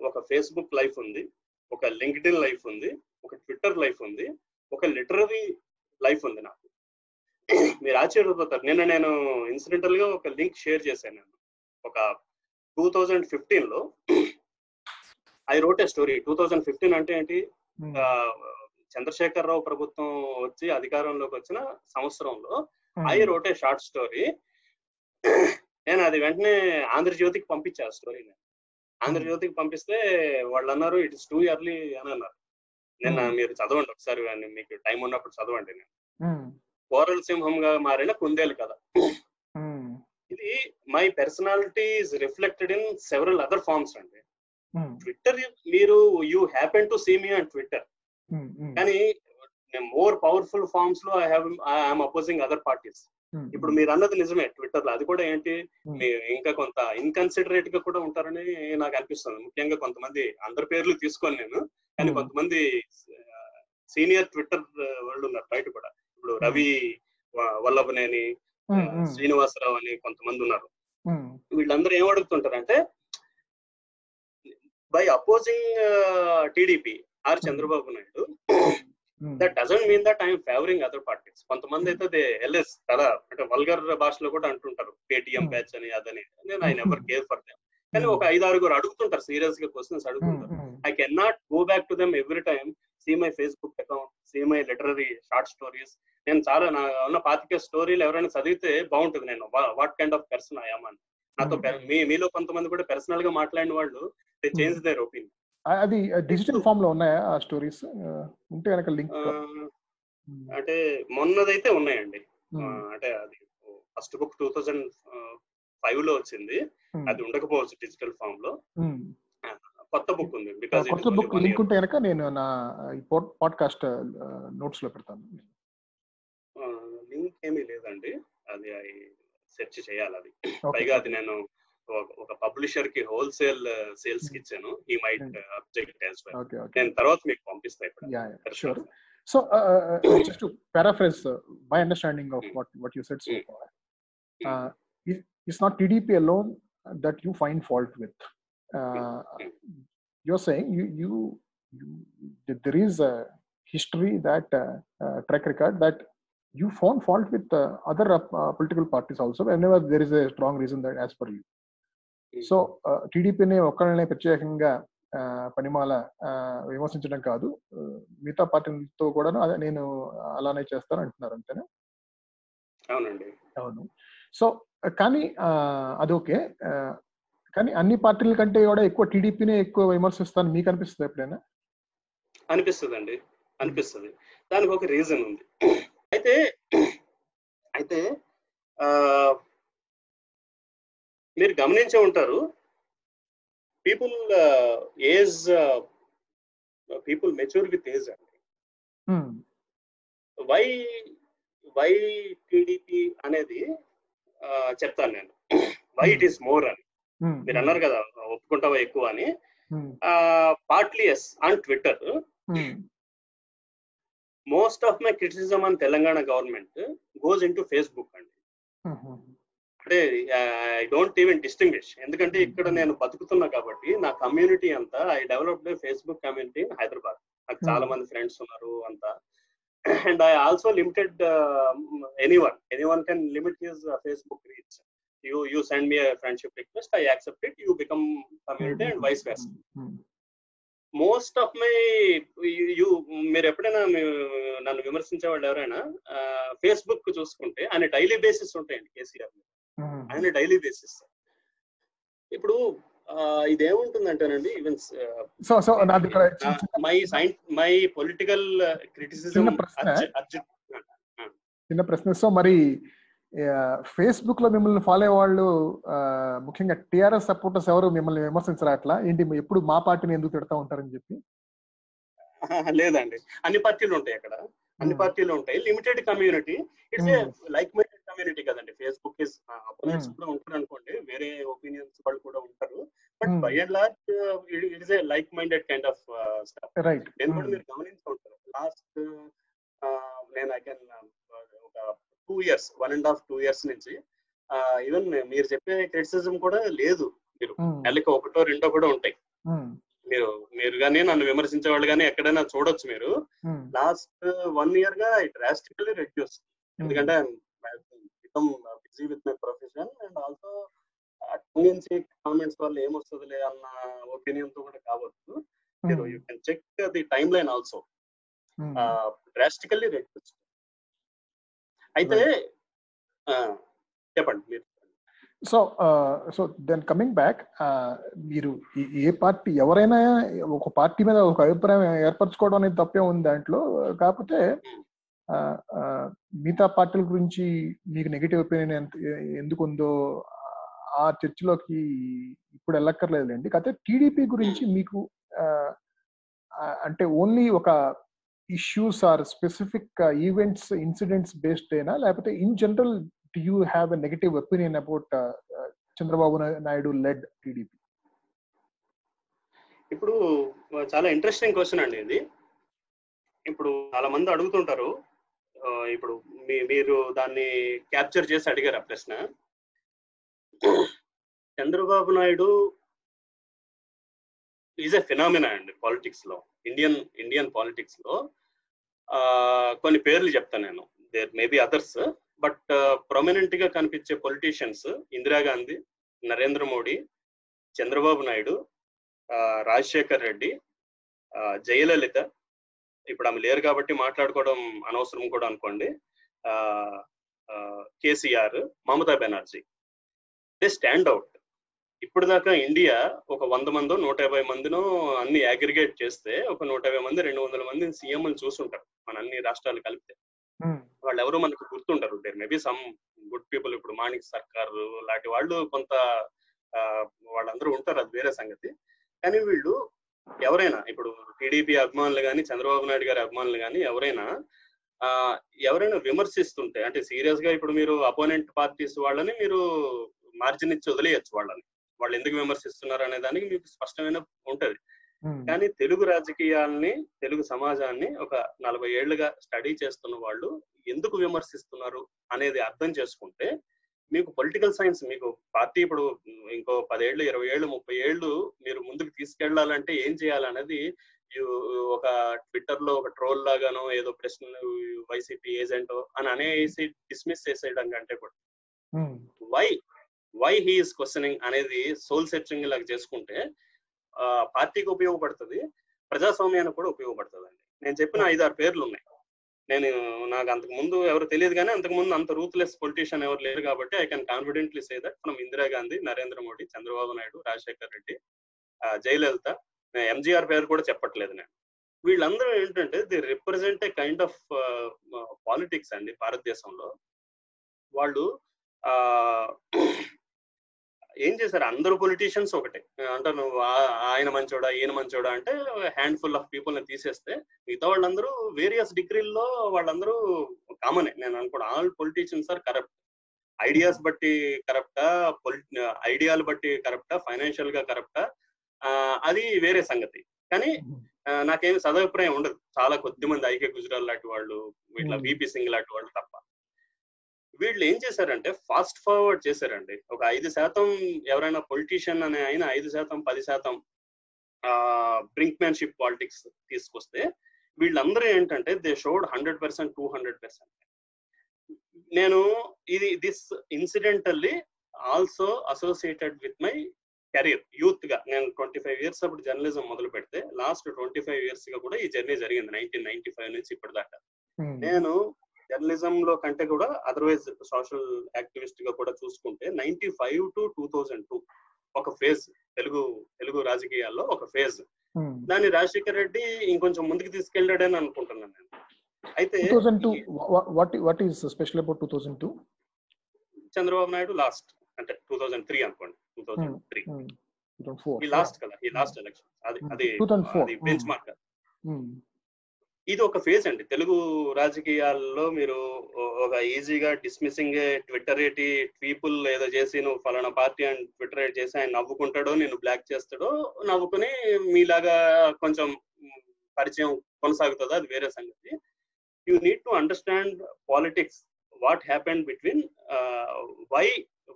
ఒక ఫేస్బుక్ లైఫ్ ఉంది ఒక LinkedIn life ఉంది ఒక Twitter life ఉంది ఒక లిటరరీ లైఫ్ ఉంది నాకు. మీరు ఆశ్చర్యపోతారు. నిన్న నేను ఇన్సిడెంటల్గా ఒక లింక్ షేర్ చేశాను. నేను ఒక టూ థౌజండ్ ఫిఫ్టీన్లో I wrote a story two thousand fifteen అంటే ఏంటి? ఆ, చంద్రశేఖర్ రావు ప్రభుత్వం వచ్చి అధికారంలోకి వచ్చిన సంవత్సరంలో ఐ రోట్ షార్ట్ స్టోరీ. నేను అది వెంటనే ఆంధ్రజ్యోతికి పంపించా స్టోరీ ఆంధ్రజ్యోతికి పంపిస్తే వాళ్ళు అన్నారు ఇట్ ఇస్ టూ ఇయర్లీ అని అన్నారు. నిన్న. మీరు చదవండి ఒకసారి మీకు టైం ఉన్నప్పుడు చదవండి నేను. కోరల సింహంగా మారిన కుందేలు కదా ఇది my personality is reflected in several other forms అండి. ట్విట్టర్ మీరు you happen to see me on Twitter కానీ more powerful ఫార్మ్స్లో I have I'm opposing other parties ఇప్పుడు మీరు అన్నది నిజమే ట్విట్టర్లో అది కూడా ఏంటి? ఇంకా కొంత ఇన్కన్సిడరేట్గా కూడా ఉంటారని నాకు అనిపిస్తుంది. ముఖ్యంగా కొంతమంది అందరి పేర్లు తీసుకోను నేను కానీ Hmm. కొంతమంది సీనియర్ ట్విట్టర్ వాళ్ళు ఉన్నారు బయట కూడా. ఇప్పుడు రవి వల్లభనేని శ్రీనివాసరావు అని కొంతమంది ఉన్నారు. వీళ్ళందరూ ఏం అడుగుతుంటారంటే by opposing TDP or Chandrababu Naidu. That doesn't mean that I'm favouring other parties కొంతమంది అయితే ఎల్ఎస్ చాలా అంటే వల్గర్ భాషలో కూడా అంటుంటారు. Paytm Hmm. బ్యాచ్ అని అదని. నేను I never care for them కానీ ఒక ఐదు ఆరుగురు అడుగుతుంటారు సీరియస్గా క్వశ్చన్స్ అడుగుతుంటారు I can not go back to them every time see my Facebook account see my literary short stories నేను చాలా నా ఉన్న పాతిక స్టోరీలు ఎవరైనా చదివితే బాగుంటుంది నేను. What kind of person I'm అని. నాతో Hmm. మీ మీలో కొంతమంది కూడా పర్సనల్గా మాట్లాడిన వాళ్ళు దే చేంజ్ దేర్ ఒపీనియన్ అది డిజిటల్ ఫామ్లో ఉన్నాయా ఆ స్టోరీస్ ఉంటే కనుక లింక్ అంటే మొన్నదైతే ఉన్నాయండి. అంటే అది ఫస్ట్ బుక్ టూ థౌజండ్ ఫైవ్లో వచ్చింది. అది ఉండకపోవచ్చు డిజిటల్ ఫామ్లో. కొత్త బుక్ ఉంది. కొత్త బుక్ లింక్ ఉంటే కనుక నేను నా పాడ్కాస్ట్ నోట్స్లో పెడతాను. లింక్ ఏమీ లేదండి. అది సెర్చ్ చేయాలి అది. పైగా అది నేను ఒక- ఒక పబ్లిషర్కి హోల్సేల్ సేల్స్కి ఇచ్చాను ఈ might object as well okay okay నేను తర్వాత మీకు పంపిస్తాను ఇప్పుడు yeah sure so just to paraphrase uh, my understanding of what what you said so Mm. far uh, it, it's not tdp alone that you find fault with uh, Mm. you're saying you you, you that there is a history that uh, uh, track record that you found fault with uh, other uh, political parties also whenever there is a strong reason that as per you so టీడీపీని ఒక్కళ్ళనే ప్రత్యేకంగా పనిమాల విమర్శించడం కాదు. మిగతా పార్టీలతో కూడా అదే నేను అలానే చేస్తాను అంటున్నారు అంతేనా? అవునండి. అవును. సో కానీ అది ఓకే. కానీ అన్ని పార్టీల కంటే కూడా ఎక్కువ టీడీపీనే ఎక్కువ విమర్శిస్తాను మీకు అనిపిస్తుంది ఎప్పుడైనా? అనిపిస్తుంది అండి అనిపిస్తుంది. దానికి ఒక రీజన్ ఉంది. అయితే అయితే మీరు గమనించే ఉంటారు people age people mature with age అండి Hmm. వై వై టీడీపీ అనేది చెప్తాను నేను వై ఇట్ ఈస్ మోర్ అని Hmm. మీరు అన్నారు కదా ఒప్పుకుంటావా ఎక్కువ అని Hmm. Partly yes on Twitter Hmm. Most of my criticism on Telangana government goes into Facebook అండి Hmm. అంటే ఐ డోంట్ ఈవెన్ డిస్టింగ్విష్ ఎందుకంటే ఇక్కడ నేను బతుకుతున్నా కాబట్టి నా కమ్యూనిటీ అంతా I developed Facebook community in Hyderabad నాకు చాలా మంది ఫ్రెండ్స్ ఉన్నారు అంతా. And I also limited any one any one can limit his Facebook reach you you send me friendship request I accept it you become community and vice Hmm. Most of my you మీరు ఎప్పుడైనా నన్ను విమర్శించే వాళ్ళు ఎవరైనా Facebook చూసుకుంటే ఆయన daily basis ఉంటాయండి KCR Hmm. ఆయన డైలీ బేసిస్. ఇప్పుడు ఇదేముంటుందంటేనండి even so so my sign my political criticism చిన్న ప్రశ్న. సో మరి ఫేస్బుక్లో మిమ్మల్ని ఫాలో అయ్యే వాళ్ళు ముఖ్యంగా టిఆర్ఎస్ సపోర్టర్స్ ఎవరు మిమ్మల్ని విమర్శించరా అట్లా ఏంటి ఎప్పుడు మా పార్టీని ఎందుకు తిడతా ఉంటారని చెప్పి? లేదండి. అన్ని పార్టీలు ఉంటాయి అక్కడ. అన్ని. పార్టీలు ఉంటాయి. Limited community. It's. Like minded community కదండి. Facebook is opponents Hmm. కూడా ఉంటారు అనుకోండి. వేరే ఒపీనియన్స్ వాళ్ళు కూడా ఉంటారు. But Hmm. By and large it is a like minded kind of stuff నేను కూడా మీరు గమనించి ఉంటారు. లాస్ట్ నేను ఐ కెన్ ఒక two years one and half two years నుంచి ఈవెన్ మీరు చెప్పే క్రిటిసిజం కూడా లేదు. మీరు నెలకి ఒకటో రెండో కూడా ఉంటాయి. మీరు మీరు కానీ నన్ను విమర్శించే వాళ్ళు కానీ ఎక్కడైనా చూడొచ్చు మీరు. లాస్ట్ వన్ ఇయర్గా ఇట్ డ్రాస్టికల్లీ రెడ్యూస్ ఎందుకంటే become busy with my profession and also నుంచి కామెంట్స్ వల్ల ఏమొస్తుందిలే అన్న ఒపీనియన్తో కూడా కావచ్చు. మీరు you can check the timeline also drastically reduce అయితే చెప్పండి మీరు so so then coming back మీరు ఏ పార్టీ ఎవరైనా ఒక పార్టీ మీద ఒక అభిప్రాయం ఏర్పరచుకోవడం అనేది తప్పే ఉంది దాంట్లో. కాకపోతే మిగతా పార్టీల గురించి మీకు నెగిటివ్ ఒపీనియన్ ఎంత ఎందుకు ఉందో ఆ చర్చలోకి ఇప్పుడు వెళ్ళక్కర్లేదులేండి. కాకపోతే టీడీపీ గురించి మీకు అంటే ఓన్లీ ఒక issues or specific events incidents based అయినా లేకపోతే in general do you have a negative opinion about Chandrababu Naidu led TDP? ఇప్పుడు చాలా ఇంట్రెస్టింగ్ క్వశ్చన్ అండి ఇది. ఇప్పుడు చాలా మంది అడుగుతుంటారు ఇప్పుడు మీ మీరు దాన్ని క్యాప్చర్ చేసి అడిగారు ఆ ప్రశ్న. Chandrababu Naidu is a phenomena అండి పాలిటిక్స్లో ఇండియన్ ఇండియన్ పాలిటిక్స్లో కొన్ని పేర్లు చెప్తాను నేను. దేర్ మేబీ అదర్స్ బట్ ప్రొమినెంట్గా కనిపించే పొలిటీషియన్స్ ఇందిరాగాంధీ నరేంద్ర మోడీ చంద్రబాబు నాయుడు రాజశేఖర్ రెడ్డి జయలలిత ఇప్పుడు ఆమె లేరు కాబట్టి మాట్లాడుకోవడం అనవసరం కూడా అనుకోండి. KCR Mamata Banerjee. They stand out. ఇప్పుడు దాకా ఇండియా ఒక వంద మందో నూట యాభై మందినో అన్ని అగ్రిగేట్ చేస్తే ఒక నూట యాభై మంది రెండు వందల మంది సీఎంలు చూసుంటారు. మన అన్ని రాష్ట్రాలు కలిపితే. వాళ్ళు ఎవరు మనకు గుర్తుంటారు there maybe some good people ఇప్పుడు మాణిక్ సర్కార్ లాంటి వాళ్ళు కొంత వాళ్ళందరూ ఉంటారు. అది వేరే సంగతి. కానీ వీళ్ళు ఎవరైనా ఇప్పుడు టీడీపీ అభిమానులు కానీ చంద్రబాబు నాయుడు గారి అభిమానులు కానీ ఎవరైనా ఆ ఎవరైనా విమర్శిస్తుంటే అంటే సీరియస్గా ఇప్పుడు మీరు అపోనెంట్ పార్టీస్ వాళ్ళని మీరు మార్జిన్ ఇచ్చి వదిలేయచ్చు వాళ్ళని. వాళ్ళు ఎందుకు విమర్శిస్తున్నారు అనే దానికి మీకు స్పష్టమైన ఉంటది. కానీ తెలుగు రాజకీయాల్ని తెలుగు సమాజాన్ని ఒక నలభై ఏళ్ళుగా స్టడీ చేస్తున్న వాళ్ళు ఎందుకు విమర్శిస్తున్నారు అనేది అర్థం చేసుకుంటే మీకు పొలిటికల్ సైన్స్ మీకు పార్టీ ఇప్పుడు ఇంకో పదేళ్ళు ఇరవై ఏళ్ళు ముప్పై ఏళ్ళు మీరు ముందుకు తీసుకెళ్ళాలంటే ఏం చేయాలనేది ఒక ట్విట్టర్లో ఒక ట్రోల్ లాగానో ఏదో ప్రశ్న వైసీపీ ఏజెంటో అని అనేసి డిస్మిస్ చేసేయడం కంటే కూడా. వై వై హీఈస్ క్వశ్చనింగ్ అనేది సోల్ సెర్చింగ్ లాగా చేసుకుంటే ఆ, పార్టీకి ఉపయోగపడుతుంది ప్రజాస్వామ్యానికి కూడా ఉపయోగపడుతుంది అండి నేను చెప్పిన ఐదారు పేర్లు ఉన్నాయి. నేను నాకు అంతకు ముందు ఎవరు తెలియదు కానీ అంతకు ముందు అంత రూత్లెస్ పొలిటీషియన్ ఎవరు లేరు కాబట్టి I can confidently say that మనం ఇందిరాగాంధీ నరేంద్ర మోడీ చంద్రబాబు నాయుడు రాజశేఖర్ రెడ్డి ఆ, జయలలిత ఎంజీఆర్ పేరు కూడా చెప్పట్లేదు నేను. వీళ్ళందరూ ఏంటంటే they represent a kind of politics అండి భారతదేశంలో. వాళ్ళు ఆ ఏం చేశారు? అందరూ పొలిటీషియన్స్ ఒకటే. అంటే నువ్వు ఆయన మంచోడా ఈయన మంచోడా అంటే హ్యాండ్ ఫుల్ ఆఫ్ పీపుల్ని తీసేస్తే మిగతా వాళ్ళందరూ వేరియస్ డిగ్రీల్లో వాళ్ళందరూ కామనే నేను అనుకోండి all politicians are corrupt ideas బట్టి కరప్టా పొలి ఐడియాలు బట్టి కరప్టా ఫైనాన్షియల్గా కరప్టా అది వేరే సంగతి. కానీ నాకేమి సదభిప్రాయం ఉండదు. చాలా కొద్ది మంది ఐకే గుజరాల్ లాంటి వాళ్ళు Hmm. విపి సింగ్ లాంటి వాళ్ళు తప్ప. వీళ్ళు ఏం చేశారంటే ఫాస్ట్ ఫార్వర్డ్ చేశారండి. ఒక ఐదు శాతం ఎవరైనా పొలిటీషియన్ అనే ఆయన ఐదు శాతం పది శాతం బ్రింక్మ్యాన్షిప్ పాలిటిక్స్ తీసుకొస్తే వీళ్ళందరూ ఏంటంటే they showed hundred percent two hundred percent. నేను ఇది this incidentally also associated with my career యూత్గా. నేను ట్వంటీ ఫైవ్ ఇయర్స్ అప్పుడు జర్నలిజం మొదలు పెడితే లాస్ట్ ట్వంటీ ఫైవ్ ఇయర్స్గా కూడా ఈ జర్నీ జరిగింది నైన్టీన్ నైన్టీ ఫైవ్ నుంచి ఇప్పటిదాకా. నేను జర్నలిజం లో కంటే కూడా అదర్వైజ్ సోషల్ యాక్టివిస్ట్గా కూడా చూసుకుంటే ninety five to two thousand two ఒక ఫేజ్ తెలుగు తెలుగు రాజకీయాల్లో ఒక ఫేజ్ దాన్ని రాజశేఖర్ రెడ్డి ఇంకొంచెం ముందుకు తీసుకెళ్ళాడని అనుకుంటున్నాను నేను. అయితే what is special about two thousand two Chandrababu Naidu last అంటే టూ థౌజండ్ త్రీ అనుకోండి టూ థౌజండ్ త్రీ ఈ లాస్ట్ కదా ఈ లాస్ట్ ఎలక్షన్ అది అది 2004. అది బెంచ్ మార్క్ Hmm. ఇది ఒక ఫేజ్ అండి. తెలుగు రాజకీయాల్లో మీరు ఒక ఈజీగా డిస్మిసింగ్ ట్విట్టర్ ఏటి పీపుల్ ఏదో చేసి నువ్వు ఫలానా పార్టీ అని ట్విట్టర్ ఏట్ చేసి ఆయన నవ్వుకుంటాడో నేను బ్లాక్ చేస్తాడో నవ్వుకుని మీలాగా కొంచెం పరిచయం కొనసాగుతుందో? అది వేరే సంగతి. You need to understand politics what happen between why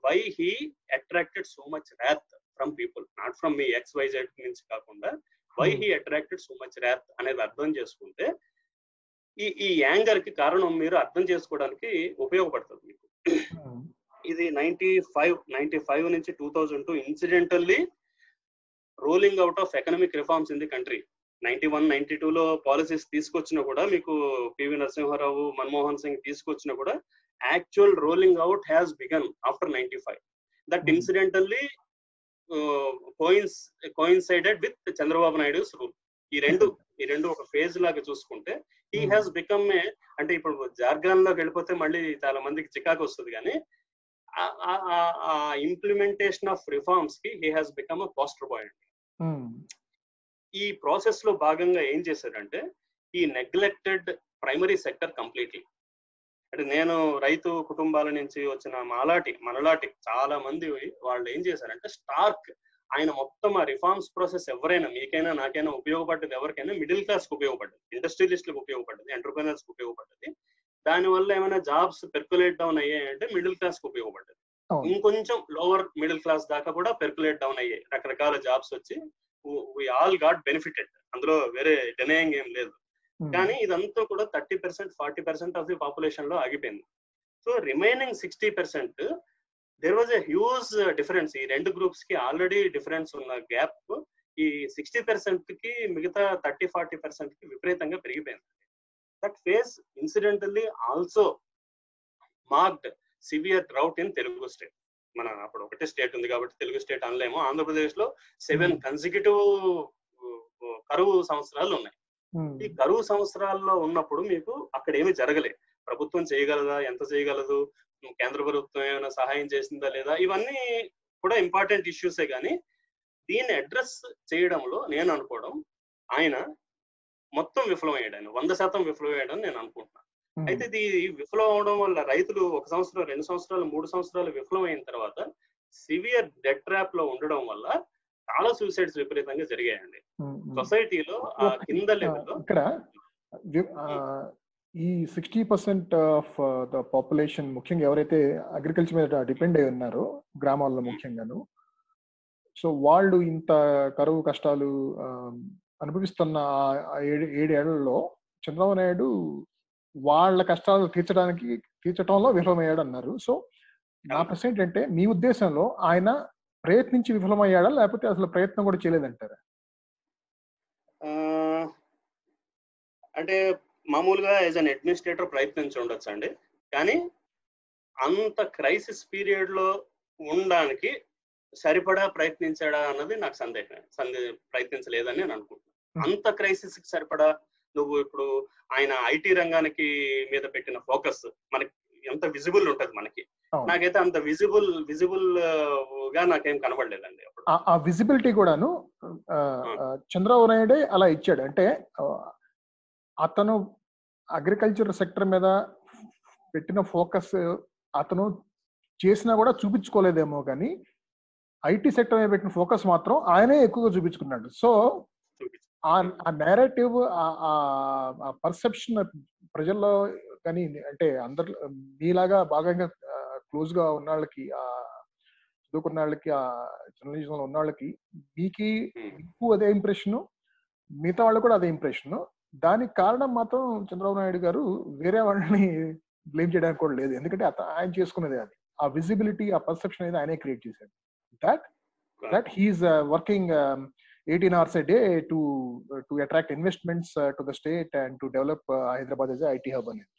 why he attracted so much wrath from people not from me X YZ నుంచి కాకుండా. Why he attracted so much wrath అనేది అర్థం చేసుకుంటే ఈ ఈ యాంగర్కి కారణం మీరు అర్థం చేసుకోవడానికి ఉపయోగపడుతుంది మీకు Hmm. ఇది నైన్టీ ఫైవ్ నైన్టీ ఫైవ్ నుంచి two thousand two incidentally rolling out of economic reforms in the country ninety one ninety లో పాలసీస్ తీసుకొచ్చినా కూడా మీకు పివి నరసింహారావు మన్మోహన్ సింగ్ తీసుకొచ్చినా కూడా actual rolling out has begun after ninety five that Hmm. Incidentally coins coincided with Chandrababu Naidu's rule ఈ రెండు ఈ రెండు ఒక ఫేజ్ లాగా చూసుకుంటే హీ. హ్యాస్ బికమ్ ఏ అంటే ఇప్పుడు జార్గాన్లోకి వెళ్ళిపోతే మళ్ళీ చాలా మందికి చికాకు వస్తుంది కానీ ఆ implementation of రిఫార్మ్స్కి he has become a poster boy. ఈ ప్రాసెస్లో భాగంగా ఏం చేశారంటే ఈ నెగ్లెక్టెడ్ ప్రైమరీ సెక్టర్ కంప్లీట్లీ అంటే నేను రైతు కుటుంబాల నుంచి వచ్చిన మాలాటి మనలాటి చాలా మంది వాళ్ళు ఏం చేశారంటే స్టార్క్ ఆయన మొత్తం ఆ రిఫార్మ్స్ ప్రాసెస్ ఎవరైనా మీకైనా నాకైనా ఉపయోగపడ్డది ఎవరికైనా మిడిల్ క్లాస్కు ఉపయోగపడ్డది ఇండస్ట్రియలిస్ట్లకు ఉపయోగపడ్డది ఎంటర్ప్రినర్స్కు ఉపయోగపడ్డది దానివల్ల ఏమైనా జాబ్స్ పెర్కులేట్ డౌన్ అయ్యాయంటే మిడిల్ క్లాస్కు ఉపయోగపడ్డది. ఇంకొంచెం లోవర్ మిడిల్ క్లాస్ దాకా కూడా పెర్కులేట్ డౌన్ అయ్యాయి రకరకాల జాబ్స్ వచ్చి వి ఆల్ గాట్ బెనిఫిటెడ్ అందులో వేరే డినయింగ్ ఏం లేదు. కానీ ఇదంతా కూడా thirty percent forty percent of the పాపులేషన్లో ఆగిపోయింది. So remaining sixty percent there was a huge difference ఈ రెండు గ్రూప్స్కి ఆల్రెడీ డిఫరెన్స్ ఉన్న గ్యాప్ ఈ సిక్స్టీ పర్సెంట్కి మిగతా థర్టీ ఫార్టీ పర్సెంట్కి విపరీతంగా పెరిగిపోయింది. That phase incidentally also marked severe drought in Telugu state మన అప్పుడు ఒకటే స్టేట్ ఉంది కాబట్టి తెలుగు స్టేట్ అనలేము. ఆంధ్రప్రదేశ్లో సెవెన్ కన్సిక్యూటివ్ కరువు సంవత్సరాలు ఉన్నాయి. Hmm. ఈ కరువు సంవత్సరాల్లో ఉన్నప్పుడు మీకు అక్కడ ఏమీ జరగలేదు ప్రభుత్వం చేయగలదా? ఎంత చేయగలదు? కేంద్ర ప్రభుత్వం ఏమైనా సహాయం చేసిందా లేదా? ఇవన్నీ కూడా ఇంపార్టెంట్ ఇష్యూసే కానీ దీన్ని అడ్రస్ చేయడంలో నేను అనుకోవడం ఆయన మొత్తం విఫలమయ్యాడు ఆయన. వంద శాతం విఫలమయ్యాడని నేను అనుకుంటున్నాను. అయితే ఇది విఫలం అవడం వల్ల రైతులు ఒక సంవత్సరం రెండు సంవత్సరాలు మూడు సంవత్సరాలు విఫలం అయిన తర్వాత సివియర్ డెడ్ ట్రాప్లో ఉండడం వల్ల చాలా సూసైడ్స్ విపరీతంగా జరిగాయండి. సొసైటీలో ఆ కింద లెవెల్లో ఇక్కడ ఈ sixty percent of the population ముఖ్యంగా ఎవరైతే అగ్రికల్చర్ మీద డిపెండ్ అయి ఉన్నారో గ్రామాల్లో ముఖ్యంగాను సో వాళ్ళు ఇంత కరువు కష్టాలు అనుభవిస్తున్న ఏడేళ్ళలో చంద్రబాబు నాయుడు వాళ్ళ కష్టాలు తీర్చడానికి తీర్చడంలో విఫలమయ్యాడు అన్నారు సో నా ప్రశ్న ఏంటంటే మీ ఉద్దేశంలో ఆయన ప్రయత్నించి విఫలమయ్యాడా? లేకపోతే అసలు ప్రయత్నం కూడా చేయలేదంటారా? అంటే మామూలుగా యాజ్ అన్ అడ్మినిస్ట్రేటర్ ప్రయత్నించి ఉండొచ్చు అండి? కానీ అంత క్రైసిస్ పీరియడ్లో ఉండడానికి సరిపడా ప్రయత్నించాడా అన్నది నాకు సందేహం సందే ప్రయత్నించలేదని నేను అనుకుంటున్నాను అంత క్రైసిస్కి సరిపడా నువ్వు ఇప్పుడు ఆయన ఐటీ రంగానికి మీద పెట్టిన ఫోకస్ మనకి ఎంత విజిబుల్ ఉంటది మనకి. నాకైతే అంత విజిబుల్ విజిబుల్గా నాకేం కనబడలేదండి ఆ- విజిబిలిటీ కూడాను చంద్రబాబు నాయుడే అలా ఇచ్చాడు. అంటే అతను అగ్రికల్చర్ సెక్టర్ మీద పెట్టిన ఫోకస్ అతను చేసినా కూడా చూపించుకోలేదేమో కానీ ఐటీ సెక్టర్ మీద పెట్టిన ఫోకస్ మాత్రం ఆయనే ఎక్కువగా చూపించుకున్నాడు. సో ఆ నేరేటివ్ ఆ పర్సెప్షన్ ప్రజల్లో కానీ అంటే అందరు మీలాగా బాగా క్లోజ్గా ఉన్న వాళ్ళకి ఆ చదువుకున్న వాళ్ళకి ఆ జర్నలిజం లో ఉన్న వాళ్ళకి మీకు. మీకు అదే ఇంప్రెషన్ మిగతా వాళ్ళు కూడా అదే ఇంప్రెషన్ దానికి కారణం మాత్రం చంద్రబాబు నాయుడు గారు వేరే వాళ్ళని బ్లేమ్ చేయడానికి కూడా లేదు. ఎందుకంటే ఆయన చేసుకున్నదే అది. ఆ విజిబిలిటీ ఆ పర్సెప్షన్ అనేది ఆయనే క్రియేట్ చేశాడు. That that he's working eighteen hours a day to to attract investments to the state and to develop Hyderabad as IT hub అనేది.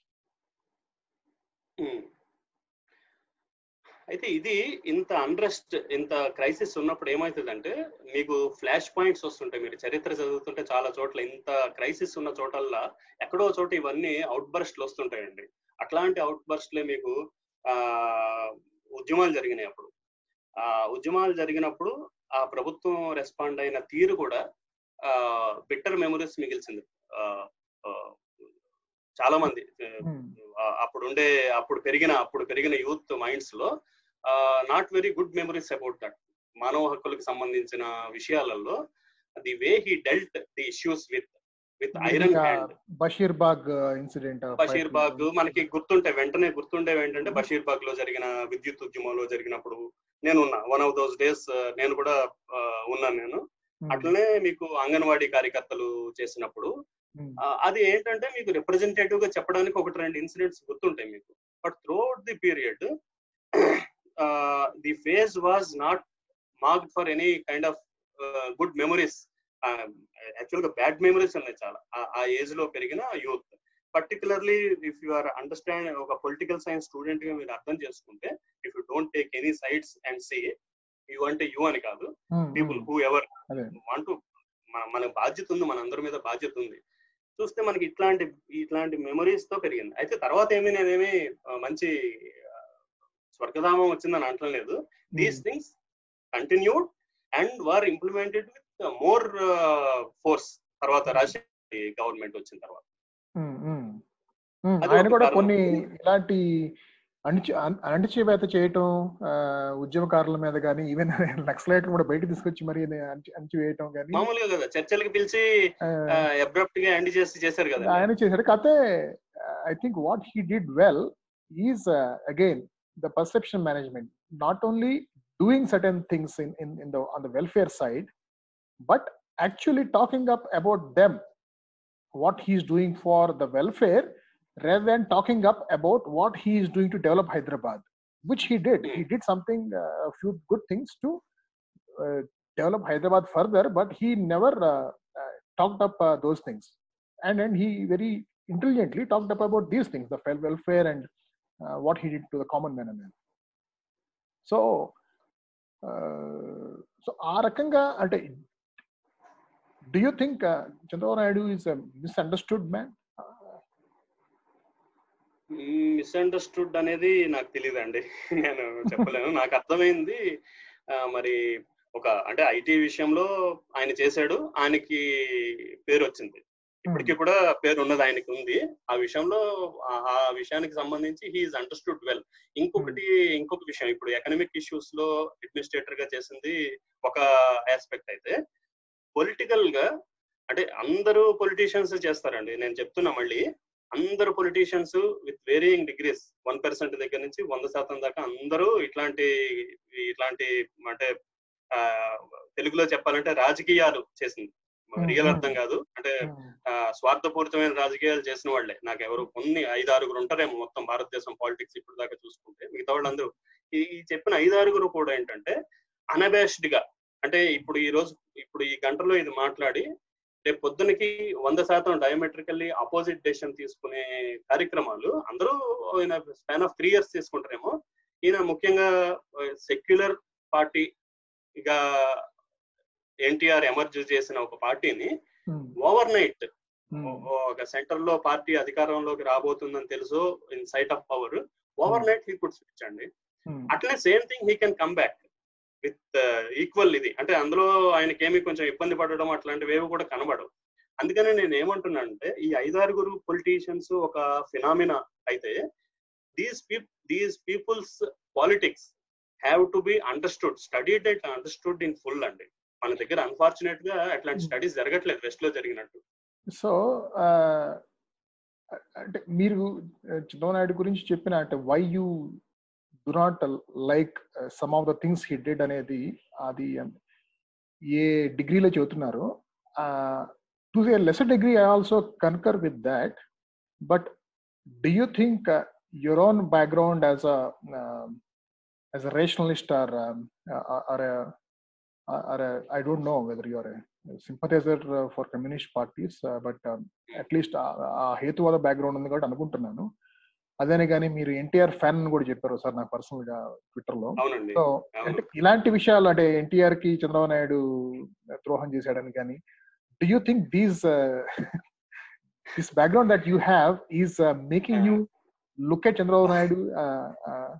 అయితే ఇది ఇంత అండ్రెస్ట్ ఇంత క్రైసిస్ ఉన్నప్పుడు ఏమవుతుందంటే మీకు ఫ్లాష్ పాయింట్స్ వస్తుంటాయి. మీరు చరిత్ర చదువుతుంటే చాలా చోట్ల ఇంత క్రైసిస్ ఉన్న చోటల్లా ఎక్కడో చోట ఇవన్నీ అవుట్ బర్స్ట్లు వస్తుంటాయండి. అట్లాంటి అవుట్ బర్స్ట్లే మీకు ఆ ఉద్యమాలు జరిగినాయి అప్పుడు. ఆ ఉద్యమాలు జరిగినప్పుడు ఆ ప్రభుత్వం రెస్పాండ్ అయిన తీరు కూడా ఆ బిట్టర్ మెమరీస్ మిగిల్చింది చాలా మంది. ఆ, అప్పుడు ఉండే అప్పుడు పెరిగిన అప్పుడు పెరిగిన youth మైండ్స్లో not very good memories about that మానవ హక్కులకు సంబంధించిన విషయాలలో the way he dealt the issues with with iron hand Basheer Bagh incident Basheer Bagh మనకి గుర్తుంటే వెంటనే గుర్తుండేవి ఏంటంటే బషీర్ బాగ్లో జరిగిన విద్యుత్ ఉద్యమంలో జరిగినప్పుడు నేను ఉన్నా వన్ ఆఫ్ దోస్ డేస్ నేను కూడా ఆ, ఉన్నాను నేను. అట్లనే మీకు అంగన్వాడీ కార్యకర్తలు చేసినప్పుడు ఆ, అది ఏంటంటే మీకు రిప్రజెంటేటివ్గా చెప్పడానికి ఒకటి రెండు ఇన్సిడెంట్స్ గుర్తుంటాయి మీకు. But throughout the period the phase was not marked for any kind of good memories యాక్చువల్గా బ్యాడ్ మెమరీస్ ఉన్నాయి చాలా. ఆ- ఏజ్లో పెరిగిన youth particularly if you are understand ఒక పొలిటికల్ సైన్స్ స్టూడెంట్గా మీరు అర్థం చేసుకుంటే if you don't take any sides and say you అంటే యూ అని కాదు. People who ever. వాంట్ మన బాధ్యత ఉంది మన అందరి మీద బాధ్యత ఉంది. చూస్తే మనకి ఇట్లాంటి ఇట్లాంటి మెమరీస్తో పెరిగింది. అయితే తర్వాత ఏమీ నేనేమి మంచి స్వర్గధామం వచ్చిందని అంటలేదు. These things continued and were implemented with more force తర్వాత రాజశేఖర్ గవర్నమెంట్ వచ్చిన తర్వాత. ఉమ్, అది ఆయన కూడా. కొన్ని ఇలాంటి అణిచి అణ- అణచివేత చేయటం ఉద్యమకారుల మీద కానీ ఈవెన్ నక్సలైట్ కూడా బయట తీసుకొచ్చి మరి అణచి అణచివేయటం కానీ మామూలుగా కదా చర్చలకు పిలిచి అబ్రప్ట్గా ఎండ్ చేసి చేశారు కదా. ఆయన చేశాడు. కాకపోతే I think what he did well is again the perception management not only doing certain things in, in, in the on the welfare side but actually talking up about them what he is doing for the welfare rather than talking up about what he is doing to develop hyderabad which he did. He did something uh, a few good things to uh, develop hyderabad further but he never uh, uh talked up uh, those things. And then he very intelligently talked up about these things the welfare and what he did to the common man and man. So, uh, so ఆ రకంగా అంటే do you think uh, Chandrababu Naidu is a misunderstood man? Misunderstood అనేది నాకు తెలియదండి నేను చెప్పలేను నాకు అర్థమైంది ఆ, మరి ఒక అంటే ఐటీ విషయంలో ఆయన చేశాడు ఆయనకి పేరు వచ్చింది ఇప్పటికీ కూడా పేరు ఉన్నది ఆయనకి ఉంది. ఆ విషయంలో ఆ- విషయానికి సంబంధించి హీఈస్ అండర్స్టూడ్ వెల్ ఇంకొకటి ఇంకొక విషయం ఇప్పుడు ఎకనామిక్ ఇష్యూస్లో అడ్మినిస్ట్రేటర్గా చేసింది ఒక ఆస్పెక్ట్ అయితే పొలిటికల్గా అంటే అందరూ పొలిటీషియన్స్ చేస్తారండి. నేను చెప్తున్నా మళ్ళీ అందరు politicians with varying degrees one percent దగ్గర నుంచి వంద శాతం దాకా అందరూ ఇట్లాంటి ఇట్లాంటి అంటే తెలుగులో చెప్పాలంటే రాజకీయాలు చేసింది. రియల్ అర్థం కాదు. అంటే స్వార్థపూరితమైన రాజకీయాలు చేసిన వాళ్ళే. నాకు ఎవరు కొన్ని ఐదు ఆరుగురు ఉంటారేమో మొత్తం భారతదేశం పాలిటిక్స్ ఇప్పుడు దాకా చూసుకుంటే. మిగతా వాళ్ళందరూ. ఈ ఈ చెప్పిన ఐదు ఆరుగురు కూడా ఏంటంటే అనబేస్డ్గా అంటే ఇప్పుడు ఈ రోజు ఇప్పుడు ఈ గంటలో ఇది మాట్లాడి రేపు పొద్దునకి వంద శాతం డయోమెట్రికల్లీ అపోజిట్ డెసిషన్ తీసుకునే కార్యక్రమాలు అందరూ ఈయన స్పాన్ ఆఫ్ త్రీ ఇయర్స్ తీసుకుంటారేమో. ఈయన ముఖ్యంగా సెక్యులర్ పార్టీ ఇక ఎన్టీఆర్ ఎమర్జ్ చేసిన ఒక పార్టీని ఓవర్ నైట్ ఒక సెంటర్లో పార్టీ అధికారంలోకి రాబోతుందని తెలుసు in sight of power overnight he could switch అండి. అట్లనే same thing he can come back with equal ఇది. అంటే అందులో ఆయనకి ఏమి కొంచెం ఇబ్బంది పడడం అట్లాంటివి ఏవి కూడా కనబడవు. అందుకని నేను ఏమంటున్నానంటే ఈ ఐదారుగురు పొలిటీషియన్స్ ఒక ఫినామినా అయితే these peep these people's politics have to be understood studied and understood in full అండి. మన దగ్గర అన్ఫార్చునేట్గా అట్లాంటి స్టడీస్ జరగట్లేదు వెస్ట్లో జరిగినట్టు. సో అంటే మీరు చంద్రబాబు గురించి చెప్పిన అంటే why you do not like some of the things he did అనేది అది ఏ డిగ్రీలో చెబుతున్నారు. To a lesser degree I also concur with that but do you think uh, your own background as a uh, as a rationalist or um, uh, a I don't know whether you are a sympathizer uh, for communist parties, uh, but um, at least ఆ హేతువాద background ఉంది కాబట్టి అనుకుంటున్నాను అదేనే కానీ మీరు NTR fan అని కూడా చెప్పారు సార్ నాకు పర్సనల్గా ట్విట్టర్లో సో అంటే ఇలాంటి విషయాలు అంటే ఎన్టీఆర్కి చంద్రబాబు నాయుడు ద్రోహం చేశాడని కానీ do you think these this background that you have is uh, making you look at Chandrababu Naidu uh, uh,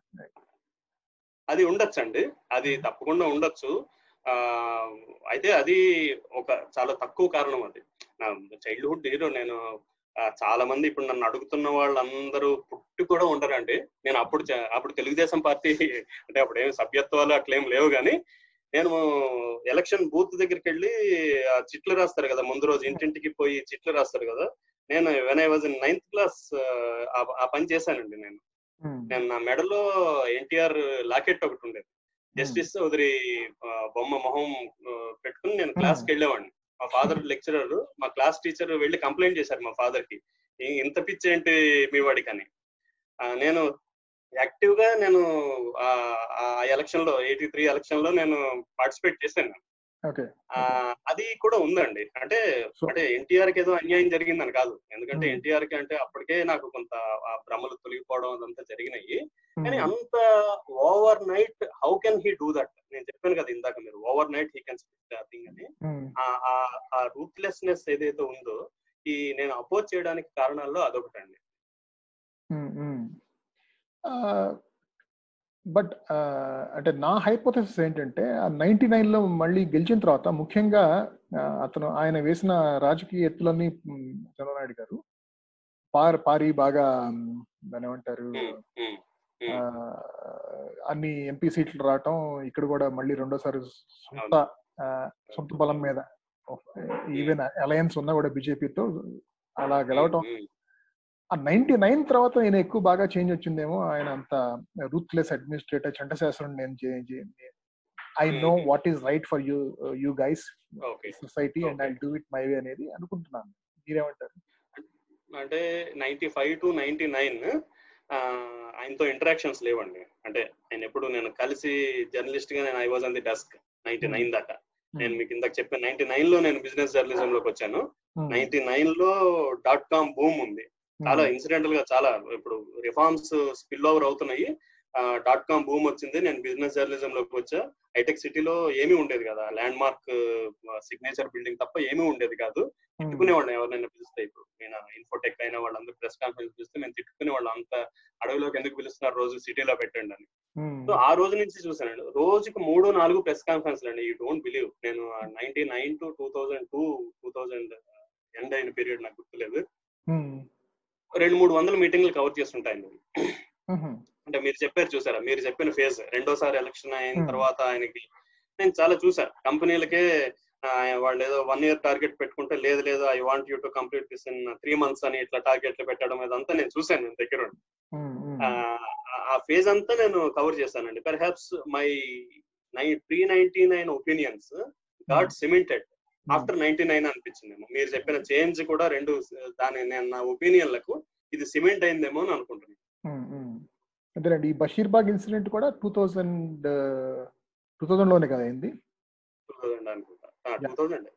అది ఉండొచ్చండి అది తప్పకుండా ఉండొచ్చు అయితే అది ఒక చాలా తక్కువ కారణం అది. నా చైల్డ్హుడ్ హీరో నేను చాలా మంది ఇప్పుడు నన్ను అడుగుతున్న వాళ్ళందరూ పుట్టి కూడా ఉండరండి నేను అప్పుడు అప్పుడు తెలుగుదేశం పార్టీ అంటే అప్పుడు ఏం సభ్యత్వాలు అట్లేం లేవు కానీ నేను ఎలక్షన్ బూత్ దగ్గరికి వెళ్ళి ఆ చిట్లు రాస్తారు కదా ముందు రోజు ఇంటింటికి పోయి చిట్లు రాస్తారు కదా. నేను when I was in ninth class ఆ పని చేశానండి నేను. నేను నా మెడలో ఎన్టీఆర్ లాకెట్ ఒకటి ఉండేది. జస్టిస్ చౌదరి బొమ్మ మొహం పెట్టుకుని నేను క్లాస్కి వెళ్ళేవాడిని. మా ఫాదర్ లెక్చరర్ మా క్లాస్ టీచర్ వెళ్ళి కంప్లైంట్ చేశారు మా ఫాదర్కి "ఈ- ఇంత పిచ్చి ఏంటి మీ వాడికి అని నేను యాక్టివ్గా నేను ఆ ఎలక్షన్లో ఎయిటీ త్రీ ఎలక్షన్లో నేను పార్టిసిపేట్ చేశాను. అది కూడా ఉందండి. అంటే అంటే ఎన్టీఆర్కి ఏదో అన్యాయం జరిగిందని కాదు. ఎందుకంటే. ఎన్టీఆర్కి అంటే అప్పటికే నాకు కొంత ఆ భ్రమలు తొలగిపోవడం అదంతా జరిగినాయి. కానీ అంత overnight how can he do that? నేను చెప్పాను కదా ఇందాక మీరు overnight he can speak thing అని. ఉమ్, ఆ- ఆ- ఆ రూత్లెస్నెస్ ఏదైతే ఉందో ఈ నేను అపోజ్ చేయడానికి కారణాల్లో అదొకటండి. బట్ అంటే నా హైపోథెసిస్ ఏంటంటే ఆ నైన్టీ నైన్లో మళ్ళీ గెలిచిన తర్వాత ముఖ్యంగా అతను ఆయన వేసిన రాజకీయ ఎత్తులన్నీ చంద్రబాబు నాయుడు గారు పార్ పారి బాగా ఏమంటారు అన్ని ఎంపీ సీట్లు రావటం ఇక్కడ కూడా మళ్ళీ రెండోసారి సొంత సొంత బలం మీద ఈవెన్ అలయన్స్ ఉన్నా కూడా బీజేపీతో అలా గెలవటం. ఆ నైన్టీ నైన్ తర్వాత ఆయన ఎక్కువ బాగా చేంజ్ వచ్చిందేమో ఆయన అంత రూత్లెస్ అడ్మినిస్ట్రేటర్ చంటశాస్త్రం నేను I know. What is right for you you guys okay society and I. Do it my way అనేది అనుకుంటున్నాను. మీరేమంటారు? అంటే ninety five to ninety nine ఆయనతో ఇంటరాక్షన్స్ లేవండి. అంటే ఆయన ఎప్పుడు నేను కలిసి జర్నలిస్ట్గా నేను I was on the desk ninety nine దాకా. నేను మీకు ఇందాక చెప్పాను నైన్టీ నైన్లో నేను బిజినెస్ జర్నలిజం లోకి వచ్చాను నైన్టీ నైన్లో డాట్ కామ్ బూమ్ ఉంది. చాలా ఇన్సిడెంటల్గా చాలా ఇప్పుడు రిఫార్మ్స్ స్పిల్ ఓవర్ అవుతున్నాయి. డాట్ కామ్ బూమ్ వచ్చింది. నేను బిజినెస్ జర్నలిజం లోకి వచ్చా. హైటెక్ సిటీలో ఏమీ ఉండేది కదా. ల్యాండ్ మార్క్ సిగ్నేచర్ బిల్డింగ్ తప్ప ఏమీ ఉండేది కాదు. తిట్టుకునేవాళ్ళం ఎవరినైనా పిలిస్తే ఇప్పుడు. నేను ఇన్ఫోటెక్ అయిన వాళ్ళందరూ ప్రెస్ కాన్ఫరెన్స్ పిలిస్తే మేము తిట్టుకునేవాళ్ళం. అంత అడవిలోకి ఎందుకు పిలుస్తున్నారు రోజు సిటీలో పెట్టండి అని. సో ఆ రోజు నుంచి చూసానండి రోజుకి మూడు నాలుగు ప్రెస్ కాన్ఫరెన్స్ అండి యూ డోంట్ బిలీవ్ నేను ninety nine to two thousand two two thousand end అయిన పీరియడ్ నాకు గుర్తులేదు. రెండు మూడు వందల మీటింగ్లు కవర్ చేస్తుంటాయండి అంటే మీరు చెప్పారు చూసారా? మీరు చెప్పిన ఫేజ్ రెండోసారి ఎలక్షన్ అయిన. తర్వాత ఆయనకి నేను చాలా చూసా. కంపెనీలకే వాళ్ళు ఏదో వన్ ఇయర్ టార్గెట్ పెట్టుకుంటే లేదు లేదు I want you to complete this in three months అని ఇట్లా టార్గెట్లు పెట్టడం ఇదంతా నేను చూసాను నేను దగ్గర. ఆ, ఫేజ్ అంతా నేను కవర్ చేశానండి. పర్హాప్స్ మై నై pre ninety nine opinions got cemented after ninety nine అనిపించింది మీరు చెప్పిన చేంజ్ కూడా రెండు దాని నేను నా ఒపీనియన్లకు ఇది సిమెంట్ అయిందేమో అని అనుకుంటున్నాను. అదేనండి ఈ బషీర్బాగ్ ఇన్సిడెంట్ కూడా టూ థౌజండ్ టూ థౌజండ్లోనే కదా అయింది? టూ థౌజండ్ అనుకుంటా. టూ థౌజండ్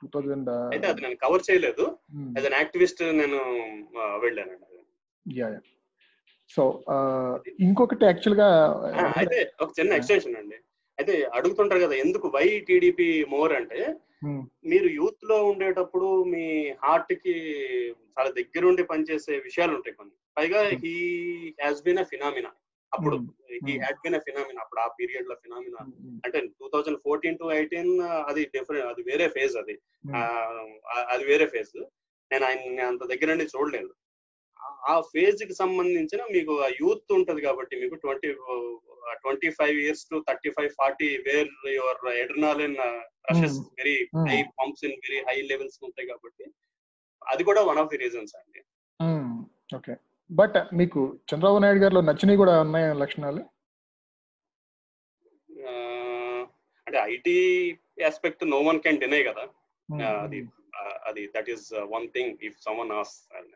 టూ థౌజండ్ అయితే అది నేను కవర్ చేయలేదు. యాజ్ అన్ యాక్టివిస్ట్ నేను వెళ్ళానండి యా సో ఇంకొకటి యాక్చువల్గా అయితే ఒక చిన్న ఎక్స్టెన్షన్ అండి. అయితే అడుగుతుంటారు కదా ఎందుకు వై టీడీపీ మోర్ అంటే Hmm. మీరు యూత్లో ఉండేటప్పుడు మీ హార్ట్కి చాలా దగ్గరుండి పనిచేసే విషయాలు ఉంటాయి కొన్ని. పైగా. He has been a phenomena అప్పుడు. He Hmm. Had been phenomena అప్పుడు ఆ పీరియడ్లో ఫినామినా అంటే two thousand fourteen to eighteen అది డిఫరెంట్ అది వేరే ఫేజ్ అది. అది వేరే ఫేజ్. నేను ఆయన అంత దగ్గర నుండి చూడలేదు. ఆ- ఆ ఫేజ్కి సంబంధించిన మీకు ఆ యూత్ ఉంటది కాబట్టి మీకు twenty twenty five years to thirty five forty where your adrenaline rushes very Hmm. High pumps in very high levels ఉంటాయి కాబట్టి అది కూడా వన్ ఆఫ్ ది రీజన్స్ అండి. ఓకే బట్ మీకు చంద్రబాబు నాయుడు గారిలో నచ్చినవి కూడా ఉన్నాయి లక్షణాలు? అంటే IT aspect no one can deny కదా. ఆ, అది అది that is one thing if someone as and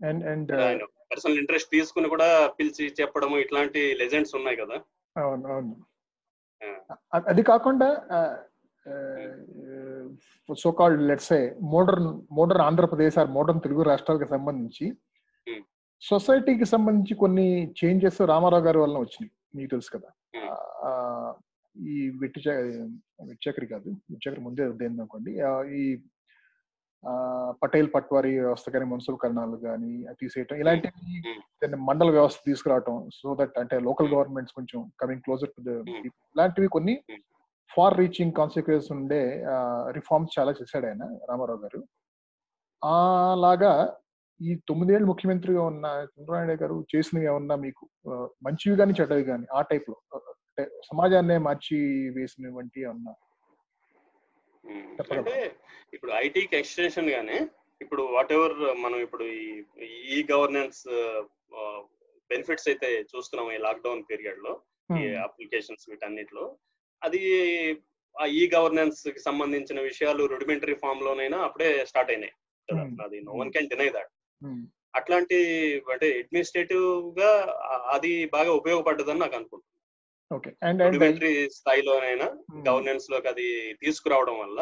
and personal interest తీసుకుని కూడా పిలిచి చెప్పడము ఇట్లాంటి లెజెండ్స్ ఉన్నాయి కదా. అవును అవును. అది కాకుండా so called let's modern modern Andhra Pradesh or modern Telugu రాష్ట్రాలకు సంబంధించి Hmm. సొసైటీకి సంబంధించి కొన్ని చేంజెస్ రామారావు గారి వల్ల వచ్చినాయి. మీకు తెలుసు కదా. Hmm. ఈ వెట్టి వెట్టి చక్రి కాదు వెట్టి చక్రి ముందే ఉదయం అనుకోండి ఈ పటేల్ పట్వారీ వ్యవస్థ కానీ మున్సిపల్ కానీ తీసేయటం ఇలాంటివి మండల వ్యవస్థ తీసుకురావటం సో దట్ అంటే లోకల్. గవర్నమెంట్స్ కొంచెం కమింగ్ క్లోజర్ టు ద. ఇలాంటివి కొన్ని. ఫార్ రీచింగ్ కాన్సిక్వెన్స్ ఉండే రిఫార్మ్స్ చాలా చేశాడు ఆయన రామారావు గారు అలాగా ఈ తొమ్మిదేళ్ళు ముఖ్యమంత్రిగా ఉన్న చంద్రబాబు నాయుడు గారు చేసినవి ఏమన్నా మీకు మంచివి కానీ చెడ్డవి కానీ ఆ టైప్లో అంటే సమాజాన్నే మార్చి వేసినటువంటి ఏమన్నా? అంటే ఇప్పుడు ఐటీకి ఎక్స్టెన్షన్ గానే ఇప్పుడు వాట్ ఎవర్ మనం ఇప్పుడు ఈ ఈ గవర్నెన్స్ బెనిఫిట్స్ అయితే చూస్తున్నాం ఈ లాక్డౌన్ పీరియడ్లో ఈ. అప్లికేషన్స్ వీటన్నిటిలో అది ఆ ఈ గవర్నెన్స్కి సంబంధించిన విషయాలు రూడిమెంటరీ ఫామ్ లోనైనా అప్పుడే స్టార్ట్ అయినాయి. అది no one can deny that. అట్లాంటి అంటే అడ్మినిస్ట్రేటివ్గా అది బాగా ఉపయోగపడ్డదని నాకు అనుకుంటున్నాను ఓకే. అండ్ స్థాయిలోనైనా గవర్నెన్స్లోకి అది తీసుకురావడం వల్ల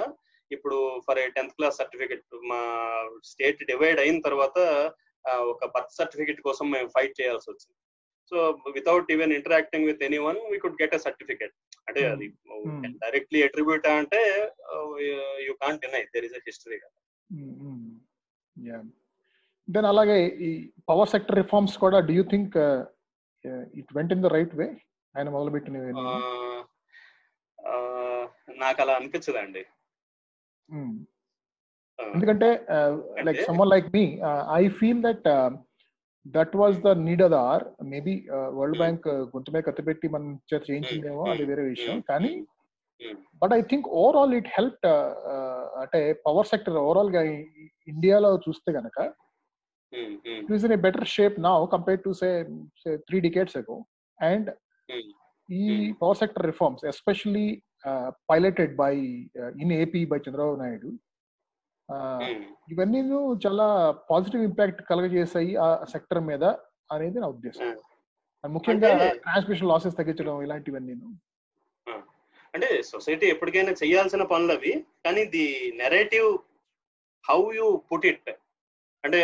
ఇప్పుడు ఫర్ టెన్త్ క్లాస్ సర్టిఫికెట్ మా స్టేట్ డివైడ్ అయిన తర్వాత ఒక బర్త్ సర్టిఫికెట్ కోసం మేము ఫైట్ చేయాల్సి వచ్చింది. So without even interacting with anyone we could get a certificate అంటే Hmm. అది Hmm. డైరెక్ట్లీ అట్రిబ్యూట్ అంటే you can't deny there is a history then అలాగే ఈ పవర్ సెక్టర్ రిఫార్మ్స్ కూడా do you think it went in the right way ఆయన మొదలుపెట్టినవి నాకు అలా అనిపించదండి Hmm. ఎందుకంటే like someone like me I feel that that was the need of the or maybe world Hmm. Bank గుంత మీద కత్తిపెట్టి మన చేత చేయించిందేమో అది వేరే విషయం Hmm. కానీ Hmm. But I think overall it help అంటే పవర్ సెక్టర్ ఓవరాల్గా ఇండియాలో చూస్తే గనక Hmm. Hmm. it is in a better shape now compared to say say three Hmm. ఈ. Power sector reforms especially piloted by in AP by Chandrababu Naidu. ఇవన్నీ చాలా positive impact కలగజేసాయి ఆ sector మీద అనేది నా ఉద్దేశం Hmm. ముఖ్యంగా ట్రాన్స్మిషన్ లాసెస్ తగ్గించడం ఇలాంటివన్నీ అంటే సొసైటీ ఎప్పటికైనా చేయాల్సిన పనులు అవి కానీ the narrative how you put it అంటే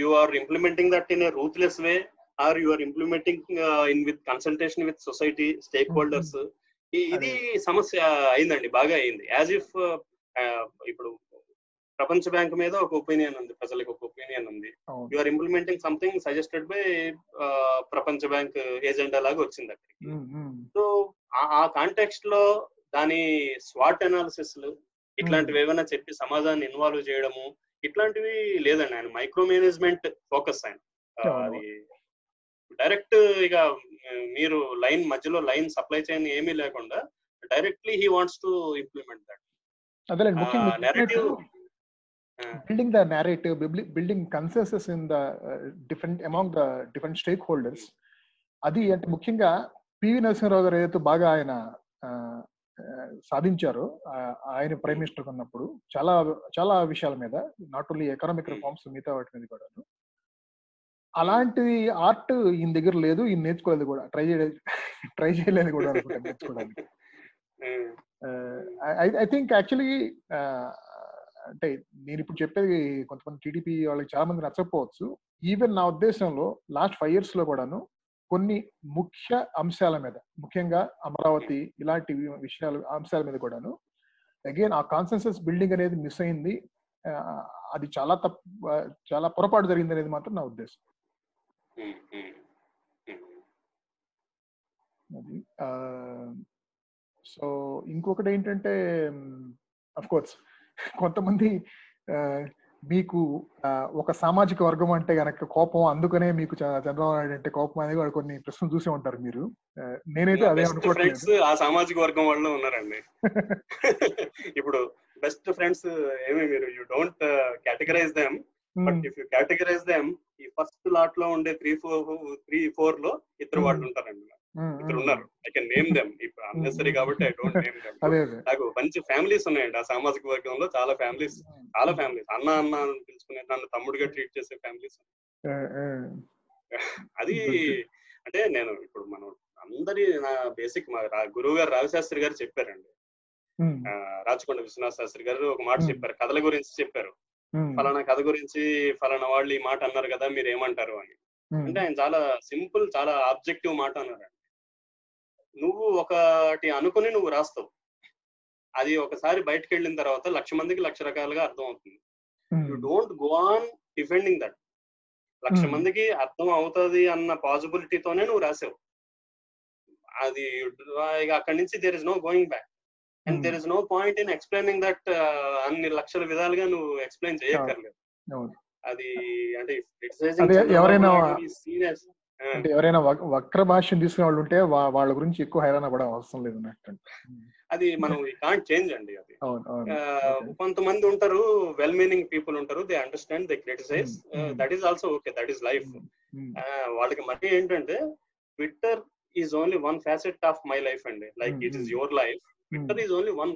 you are implementing that in a ruthless way or you are implementing in with consultation with society stakeholders. ఇది సమస్య అయిందండి బాగా అయింది. యాజ్ ఇఫ్ ఇప్పుడు ప్రపంచ బ్యాంక్ మీద ఒక ఒపీనియన్ ఉంది ప్రజలకు ఒక ఒపీనియన్ ఉంది. You are implementing something suggested by ప్రపంచ బ్యాంక్ ఏజెండా లాగా వచ్చింది అక్కడికి. mm. సో ఆ- కాంటెక్స్ట్లో దాని స్వాట్ అనాలిసిస్ ఇట్లాంటివి ఏమైనా చెప్పి సమాజాన్ని ఇన్వాల్వ్ చేయడము ఇట్లాంటివి లేదండి. ఆయన మైక్రో మేనేజ్మెంట్ ఫోకస్ ఆయన. అది డైరెక్ట్ ఇక మీరు లైన్ మధ్యలో లైన్ సప్లై చైన్ ఏమీ లేకుండా directly he wants to implement that. Narrative building the narrative, building- building consensus in the uh, different among the different stakeholders. అది అంటే ముఖ్యంగా పివి నరసింహరావు గారు ఏదైతే బాగా ఆయన సాధించారో ఆయన ప్రైమ్ మినిస్టర్ ఉన్నప్పుడు చాలా చాలా విషయాల మీద నాట్ ఓన్లీ ఎకనామిక్ రిఫార్మ్స్ మిగతా వాటి మీద కూడా అలాంటి ఆర్ట్ ఈయన దగ్గర లేదు ఈయన నేర్చుకోలేదు కూడా. ట్రై చేయలేదు. ట్రై చేయలేదు కూడా అనుకుంటా నేర్చుకోవడానికి. ఐ థింక్ యాక్చువల్లీ అంటే నేను ఇప్పుడు చెప్పేది కొంతమంది టీడీపీ వాళ్ళకి చాలా మంది నచ్చకపోవచ్చు. ఈవెన్ నా ఉద్దేశంలో లాస్ట్ ఫైవ్ ఇయర్స్లో కూడాను కొన్ని ముఖ్య అంశాల మీద ముఖ్యంగా అమరావతి ఇలాంటి విషయాలు అంశాల మీద కూడాను అగైన్ ఆ కాన్సెన్సస్ బిల్డింగ్ అనేది మిస్ అయింది. అది చాలా తప్పు చాలా పొరపాటు జరిగింది అనేది మాత్రం నా ఉద్దేశం. అది. సో ఇంకొకటి ఏంటంటే అఫ్ కోర్స్ కొంతమంది మీకు ఒక సామాజిక వర్గం అంటే గనక కోపం అందుకనే మీకు చంద్రబాబు నాయుడు అంటే కోపం అనేది కూడా కొన్ని ప్రశ్నలు చూసే ఉంటారు మీరు. నేనైతే అదే అనుకోవట్లేదు. ఆ సామాజిక వర్గం వాళ్ళు ఉన్నారండి. ఇప్పుడు బెస్ట్ ఫ్రెండ్స్ ఏమి మీరు you don't categorise them. But if you categorise them ఈ ఫస్ట్ లాట్లో ఉండే త్రీ ఫోర్ త్రీ ఫోర్లో ఇద్దరు వాళ్ళు ఉంటారండి ఇద్దరు ఉన్నారు ఐ కెన్ నేమ్ దెమ్ ఇప్పుడు అన్నెసరీ కాబట్టి ఐ డోంట్ నేమ్ దెమ్ నాకు మంచి ఫ్యామిలీస్ ఉన్నాయండి ఆ సామాజిక వర్గంలో. చాలా ఫ్యామిలీస్ చాలా ఫ్యామిలీస్ అన్న అన్న అని పిలుచుకునే నన్ను తమ్ముడిగా ట్రీట్ చేసే ఫ్యామిలీస్. అది అంటే నేను ఇప్పుడు మనం అందరి నా బేసిక్ మా గురువు గారు రావిశాస్త్రి గారు చెప్పారండి. రాచకొండ విశ్వనాథ శాస్త్రి గారు ఒక మాట. చెప్పారు. కథల గురించి చెప్పారు. ఫలానా కథ గురించి ఫలానా వాళ్ళు ఈ మాట అన్నారు కదా మీరు ఏమంటారు అని అంటే ఆయన చాలా సింపుల్ చాలా ఆబ్జెక్టివ్ మాట అన్నారండి. నువ్వు ఒకటి అనుకుని నువ్వు రాస్తావు. అది ఒకసారి బయటకు వెళ్ళిన తర్వాత లక్ష మందికి లక్ష రకాలుగా అర్థం అవుతుంది you don't go on defending that. Lakh. మందికి అర్థం అవుతుంది అన్న పాసిబిలిటీతోనే నువ్వు రాసావు. అది ఇక అక్కడి నుంచి there is no going back. And Hmm. There is no point in explaining that అన్ని లక్షల విధాలుగా నువ్వు ఎక్స్ప్లెయిన్ చేయక్కర్లేదు. అది అంటే ఎవరైనా- సీరియస్ అంటే ఎవరైనా వక్- వక్ర భాషను తీసుకునే వాళ్ళు ఉంటే వాళ్ళ గురించి ఎక్కువ హైరాణ పడే అవసరం లేదు అది మనం కాంట్ చేంజ్ అండి అది. కొంతమంది ఉంటారు వెల్ మీనింగ్ పీపుల్ ఉంటారు they understand they criticise Hmm. Hmm. That is also okay that is life వాళ్ళకి మళ్ళీ ఏంటంటే Twitter is only one facet of my life అండి. Like Hmm. It is your life Twitter is only one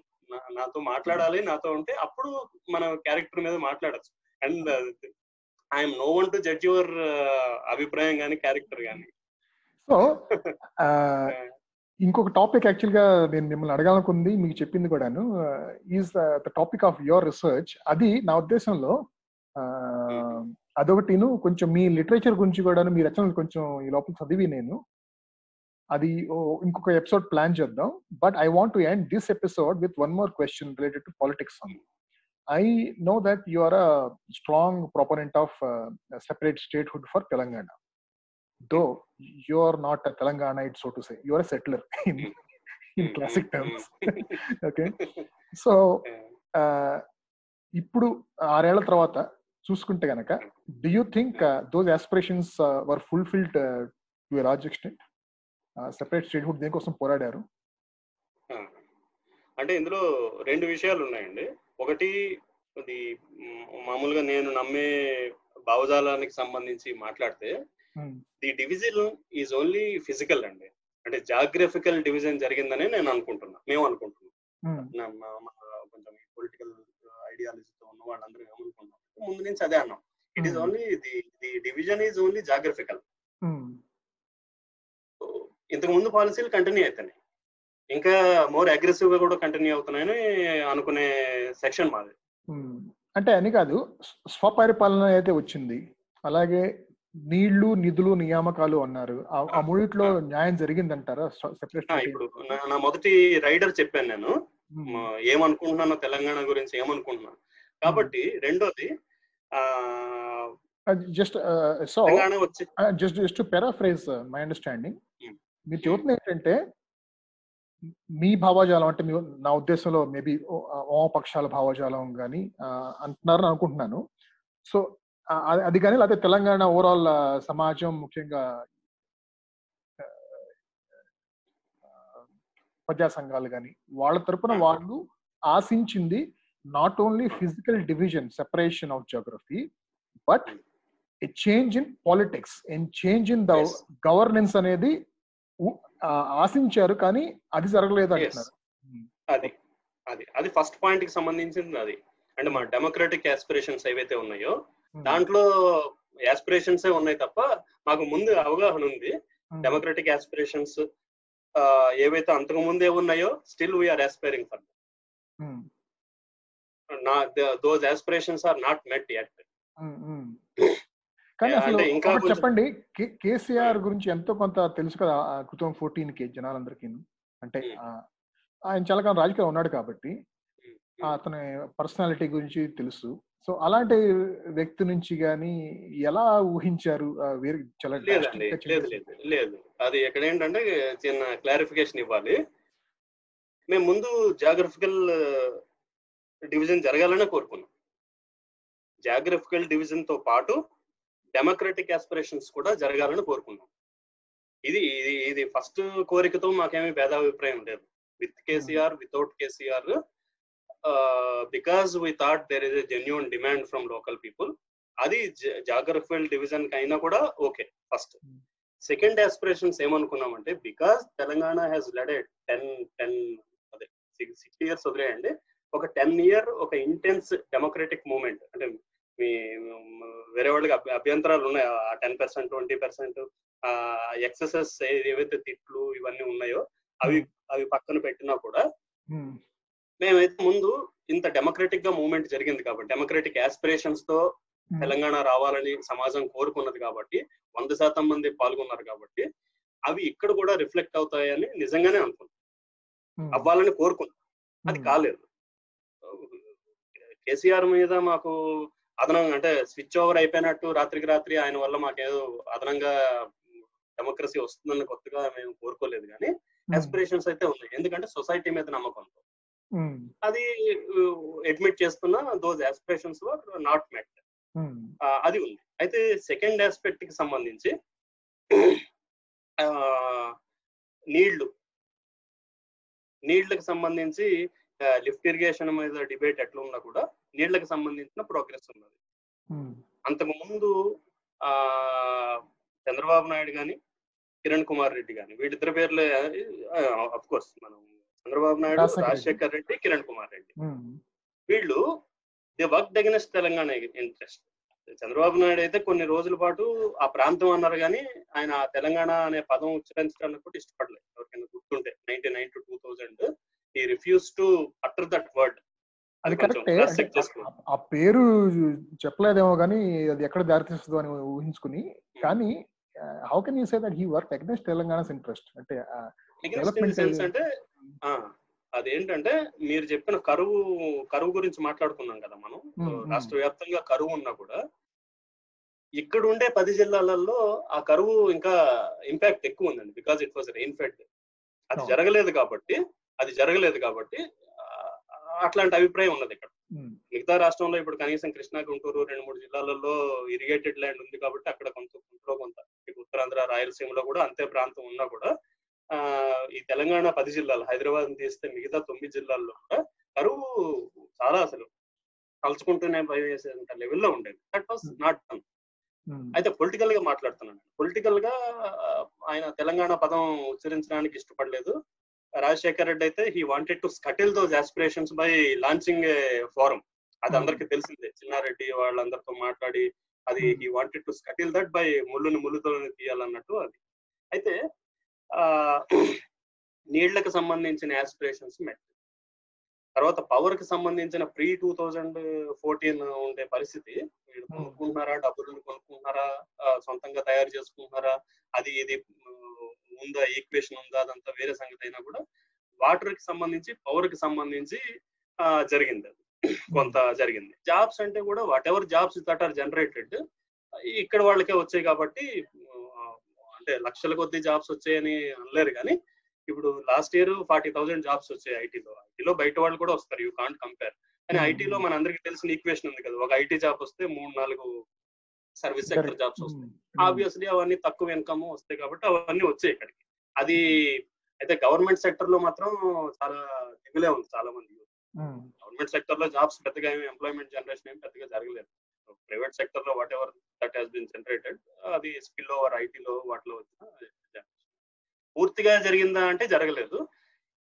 నాతో మాట్లాడాలి నాతో ఉంటే అప్పుడు మన క్యారెక్టర్ మీద మాట్లాడచ్చు. And I'm no one to judge your అభిప్రాయం కానీ క్యారెక్టర్ కానీ సో ఆ, ఇంకొక టాపిక్ యాక్చువల్గా నేను మిమ్మల్ని అడగాలనుకుంది మీకు చెప్పింది కూడాను is the topic of your research అది నా ఉద్దేశంలో ఆ, అదొకటిను కొంచెం మీ లిటరేచర్ గురించి కూడాను మీ రచనలు కొంచెం ఈ లోపల చదివి నేను. అది ఇంకొక ఎపిసోడ్ ప్లాన్ చేద్దాం. But I want to end this episode with one more question related to politics I know that you are a strong proponent of separate statehood for Telangana though you are not a Telanganite, so to say. You are a settler in, in classic terms. okay. So, uh, ఇప్పుడు ఆరేళ్ళ తర్వాత చూసుకుంటే గనక do you think those aspirations were fulfilled to large extent separate statehood దేనికోసం పోరాడారు? అంటే ఇందులో రెండు విషయాలు ఉన్నాయండి. ఒకటి ఇది మామూలుగా నేను నమ్మే భావజాలానికి సంబంధించి మాట్లాడితే the division is only physical అండి. అంటే జాగ్రఫికల్ డివిజన్ జరిగిందని నేను అనుకుంటున్నా. మేము అనుకుంటున్నాం. కొంచెం పొలిటికల్ ఐడియాలజీతో ఉన్న వాళ్ళందరూ ఏమనుకున్నాం ముందు నుంచి అదే అన్నాం. It is. Only the the division is only geographical ఇంతకు ముందు పాలసీలు కంటిన్యూ అవుతున్నాయి ఇంకా మోర్ అగ్రెసివ్గా కూడా కంటిన్యూ అవుతున్నాయని అనుకునే సెక్షన్ మాది. అంటే అని కాదు స్వ- స్వపరిపాలన అయితే వచ్చింది. అలాగే నీళ్ళు నిధులు నియామకాలు అన్నారు. ఆ- మూడిట్లో న్యాయం జరిగిందంటారా ఇప్పుడు నా- మొదటి రైడర్ చెప్పాను నేను. ఏమనుకుంటున్నానో తెలంగాణ గురించి ఏమనుకుంటున్నాను కాబట్టి రెండోది just so just just to paraphrase my understanding. మీరు చెబుతున్న ఏంటంటే మీ భావజాలం అంటే మీ నా ఉద్దేశంలో మేబీ వామపక్షాల భావజాలం కానీ అంటున్నారని అనుకుంటున్నాను సో అది కానీ లేకపోతే తెలంగాణ ఓవరాల్ సమాజం ముఖ్యంగా ప్రజా సంఘాలు కానీ వాళ్ళ తరపున Hmm. వాళ్ళు ఆశించింది not only physical division separation of geography but a change in politics and change in the. Governance అనేది ఆశించారు కానీ అది జరగలేదు. అంటున్నారు అది అది అది ఫస్ట్ పాయింట్కి సంబంధించింది అది అంటే మన డెమోక్రటిక్ ఆస్పిరేషన్స్ ఏవైతే ఉన్నాయో Hmm. దాంట్లో ఆస్పిరేషన్స్ ఉన్నాయి తప్ప మాకు ముందు అవగాహన ఉంది Hmm. డెమోక్రటిక్ ఆస్పిరేషన్స్ ఏవైతే అంతకు ముందే ఉన్నాయో still we are aspiring for Hmm. నా those aspirations are not met at Hmm. Hmm. కానీ అసలు చెప్పండి కేసీఆర్ గురించి ఎంతో కొంత తెలుసు కదా కృతం ఫోర్టీన్కి జనాలందరికీ? అంటే Hmm. ఆయన చాలా కాలం రాజకీయాలు ఉన్నాడు కాబట్టి ఆ అతని పర్సనాలిటీ గురించి తెలుసు. సో అలాంటి వ్యక్తి నుంచి గాని ఎలా ఊహించారు? లేదు changes? లేదు లేదు. అది ఇక్కడ ఏంటంటే చిన్న క్లారిఫికేషన్ ఇవ్వాలి. మేము ముందు జాగ్రఫికల్ డివిజన్ జరగాలనే కోరుకున్నాం. జాగ్రఫికల్ డివిజన్తో పాటు డెమోక్రటిక్ ఆస్పిరేషన్స్ కూడా జరగాలని కోరుకున్నాం ఇది ఇది ఇది ఫస్ట్ కోరికతో మాకేమీ భేదాభిప్రాయం లేదు. With KCR without KCR because we thought there is a genuine demand from local people. అది జాగ్రఫికల్ డివిజన్కి అయినా కూడా okay first. Second aspirations ఏమనుకున్నామంటే because Telangana has led ten ten అదే సిక్స్ ఇయర్స్ వదిలేయండి. ఒక టెన్ ఇయర్ ఒక ఇంటెన్స్ డెమోక్రటిక్ మూమెంట్ అంటే మీ వేరే వాళ్ళకి అభ్య- అభ్యంతరాలు ఉన్నాయి ఆ టెన్ పర్సెంట్ ట్వంటీ పర్సెంట్ ఆ ఎక్సెసెస్ ఏవైతే తిట్లు ఇవన్నీ ఉన్నాయో అవి అవి పక్కన పెట్టినా కూడా. మేమైతే ముందు ఇంత డెమోక్రటిక్గా మూవ్మెంట్ జరిగింది కాబట్టి డెమోక్రటిక్ ఆస్పిరేషన్స్తో. తెలంగాణ రావాలని సమాజం కోరుకున్నది కాబట్టి వంద శాతం మంది పాల్గొన్నారు కాబట్టి అవి ఇక్కడ కూడా రిఫ్లెక్ట్ అవుతాయని నిజంగానే అనుకున్నాం. అవ్వాలని కోరుకున్నాం అది. కాలేదు కేసీఆర్ మీద మాకు అదనంగా అంటే స్విచ్ ఓవర్ అయిపోయినట్టు రాత్రికి రాత్రి ఆయన వల్ల మాకేదో అదనంగా డెమోక్రసీ వస్తుందని కొత్తగా మేము కోరుకోలేదు కానీ ఆస్పిరేషన్స్ అయితే ఉన్నాయి. ఎందుకంటే సొసైటీ మీద నమ్మకంతో అది అడ్మిట్ చేస్తున్న దోస్ ఆస్పిరేషన్స్ నాట్ మెట్ అది ఉంది. అయితే సెకండ్ ఆస్పెక్ట్కి సంబంధించి నీళ్ళు. నీళ్ళకు సంబంధించి లిఫ్ట్ ఇరిగేషన్ మీద డిబేట్ ఎట్లా ఉన్నా కూడా నీళ్ళకు సంబంధించిన ప్రోగ్రెస్ ఉన్నది. అంతకు ముందు ఆ చంద్రబాబు నాయుడు గాని కిరణ్ కుమార్ రెడ్డి గాని వీళ్ళిద్దరి పేర్లే అఫ్ కోర్స్ మనం చంద్రబాబు నాయుడు రాజశేఖర్ రెడ్డి. కిరణ్ కుమార్ రెడ్డి. వీళ్ళు the work against Telangana interest. Chandrababu Naidu అయితే కొన్ని రోజుల పాటు ఆ ప్రాంతం అన్నారు కానీ ఆయన తెలంగాణ అనే పదం ఉచ్చరించడానికి కూడా ఇష్టపడలేదు. ఎవరికైనా గుర్తుంటే nineteen nine to two thousand ఈ refuse to utter that word అది కరెక్టే ఆ పేరు చెప్పలేదేమో కానీ అది ఎక్కడ దారితీస్తుందో అని ఊహించుకుని కానీ how can you say that he work against Telangana's interest అంటే అంటే అదేంటంటే మీరు చెప్పిన కరువు కరువు గురించి మాట్లాడుకున్నాం కదా మనం. రాష్ట్ర వ్యాప్తంగా కరువు ఉన్నా కూడా ఇక్కడ ఉండే పది జిల్లాలలో ఆ కరువు ఇంకా ఇంపాక్ట్ ఎక్కువ ఉందండి because it was rain fed అది జరగలేదు కాబట్టి అది జరగలేదు కాబట్టి అట్లాంటి అభిప్రాయం ఉన్నది ఇక్కడ. మిగతా రాష్ట్రంలో ఇప్పుడు కనీసం కృష్ణా గుంటూరు రెండు మూడు జిల్లాలలో ఇరిగేటెడ్ ల్యాండ్ ఉంది కాబట్టి అక్కడ కొంత కొంత. కొంత ఉత్తరాంధ్ర రాయలసీమలో కూడా అంతే ప్రాంతం ఉన్నా కూడా ఆ ఈ తెలంగాణ పది జిల్లాలు హైదరాబాద్ తీస్తే మిగతా తొమ్మిది జిల్లాల్లో కూడా కరువు చాలా అసలు. తలుచుకుంటూనే భయం వేసేంత లెవెల్లో ఉండేది. దట్ వాస్ నాట్ డన్ అయితే పొలిటికల్గా మాట్లాడుతున్నాను పొలిటికల్గా ఆయన తెలంగాణ పదం ఉచ్చరించడానికి ఇష్టపడలేదు. రాజశేఖర్ రెడ్డి అయితే he wanted to scuttle those aspirations by launching a forum అది అందరికి తెలిసిందే. చిన్నారెడ్డి వాళ్ళందరితో మాట్లాడి అది he wanted to scuttle that by ముళ్ళుని ముళ్ళుతో తీయాలన్నట్టు అది. అయితే ఆ నీళ్ళకు సంబంధించిన ఆస్పిరేషన్స్ మెట్ తర్వాత పవర్కి సంబంధించిన ప్రీ టూ థౌజండ్ ఫోర్టీన్ ఉండే పరిస్థితి. వీళ్ళు కొనుక్కుంటున్నారా? డబ్బులు కొనుక్కుంటున్నారా? సొంతంగా తయారు చేసుకుంటున్నారా? అది ఇది ఉందా? ఈక్వేషన్ ఉందా? అదంతా వేరే సంగతి అయినా కూడా వాటర్కి సంబంధించి పవర్కి సంబంధించి జరిగింది అది. కొంత జరిగింది. జాబ్స్ అంటే కూడా whatever jobs that are generated ఇక్కడ వాళ్ళకే వచ్చాయి కాబట్టి అంటే లక్షల కొద్ది జాబ్స్ వచ్చాయని అనలేరు కానీ ఇప్పుడు last year forty thousand jobs వచ్చాయి ఐటీలో ఐటీలో బయట వాళ్ళు కూడా వస్తారు యూ కాంట్ కంపేర్ కానీ ఐటీలో మన అందరికి తెలిసిన ఈక్వేషన్ ఉంది కదా. ఒక ఐటీ జాబ్ వస్తే మూడు నాలుగు సర్వీస్ సెక్టర్ జాబ్స్ వస్తాయి. ఆబ్వియస్లీ అవన్నీ తక్కువ ఇన్కమ్ వస్తాయి కాబట్టి అవన్నీ వచ్చాయి ఇక్కడికి. అది అయితే గవర్నమెంట్ సెక్టర్లో మాత్రం చాలా దిగులే ఉంది చాలా మంది గవర్నమెంట్ సెక్టర్లో జాబ్స్ పెద్దగా ఏమి ఎంప్లాయ్మెంట్ జనరేషన్ ఏమి పెద్దగా జరగలేదు. ప్రైవేట్ సెక్టర్లో whatever that has been generated అది స్పిల్ ఓవర్ ఐటీలో వాటిలో వచ్చిన పూర్తిగా జరిగిందా అంటే జరగలేదు.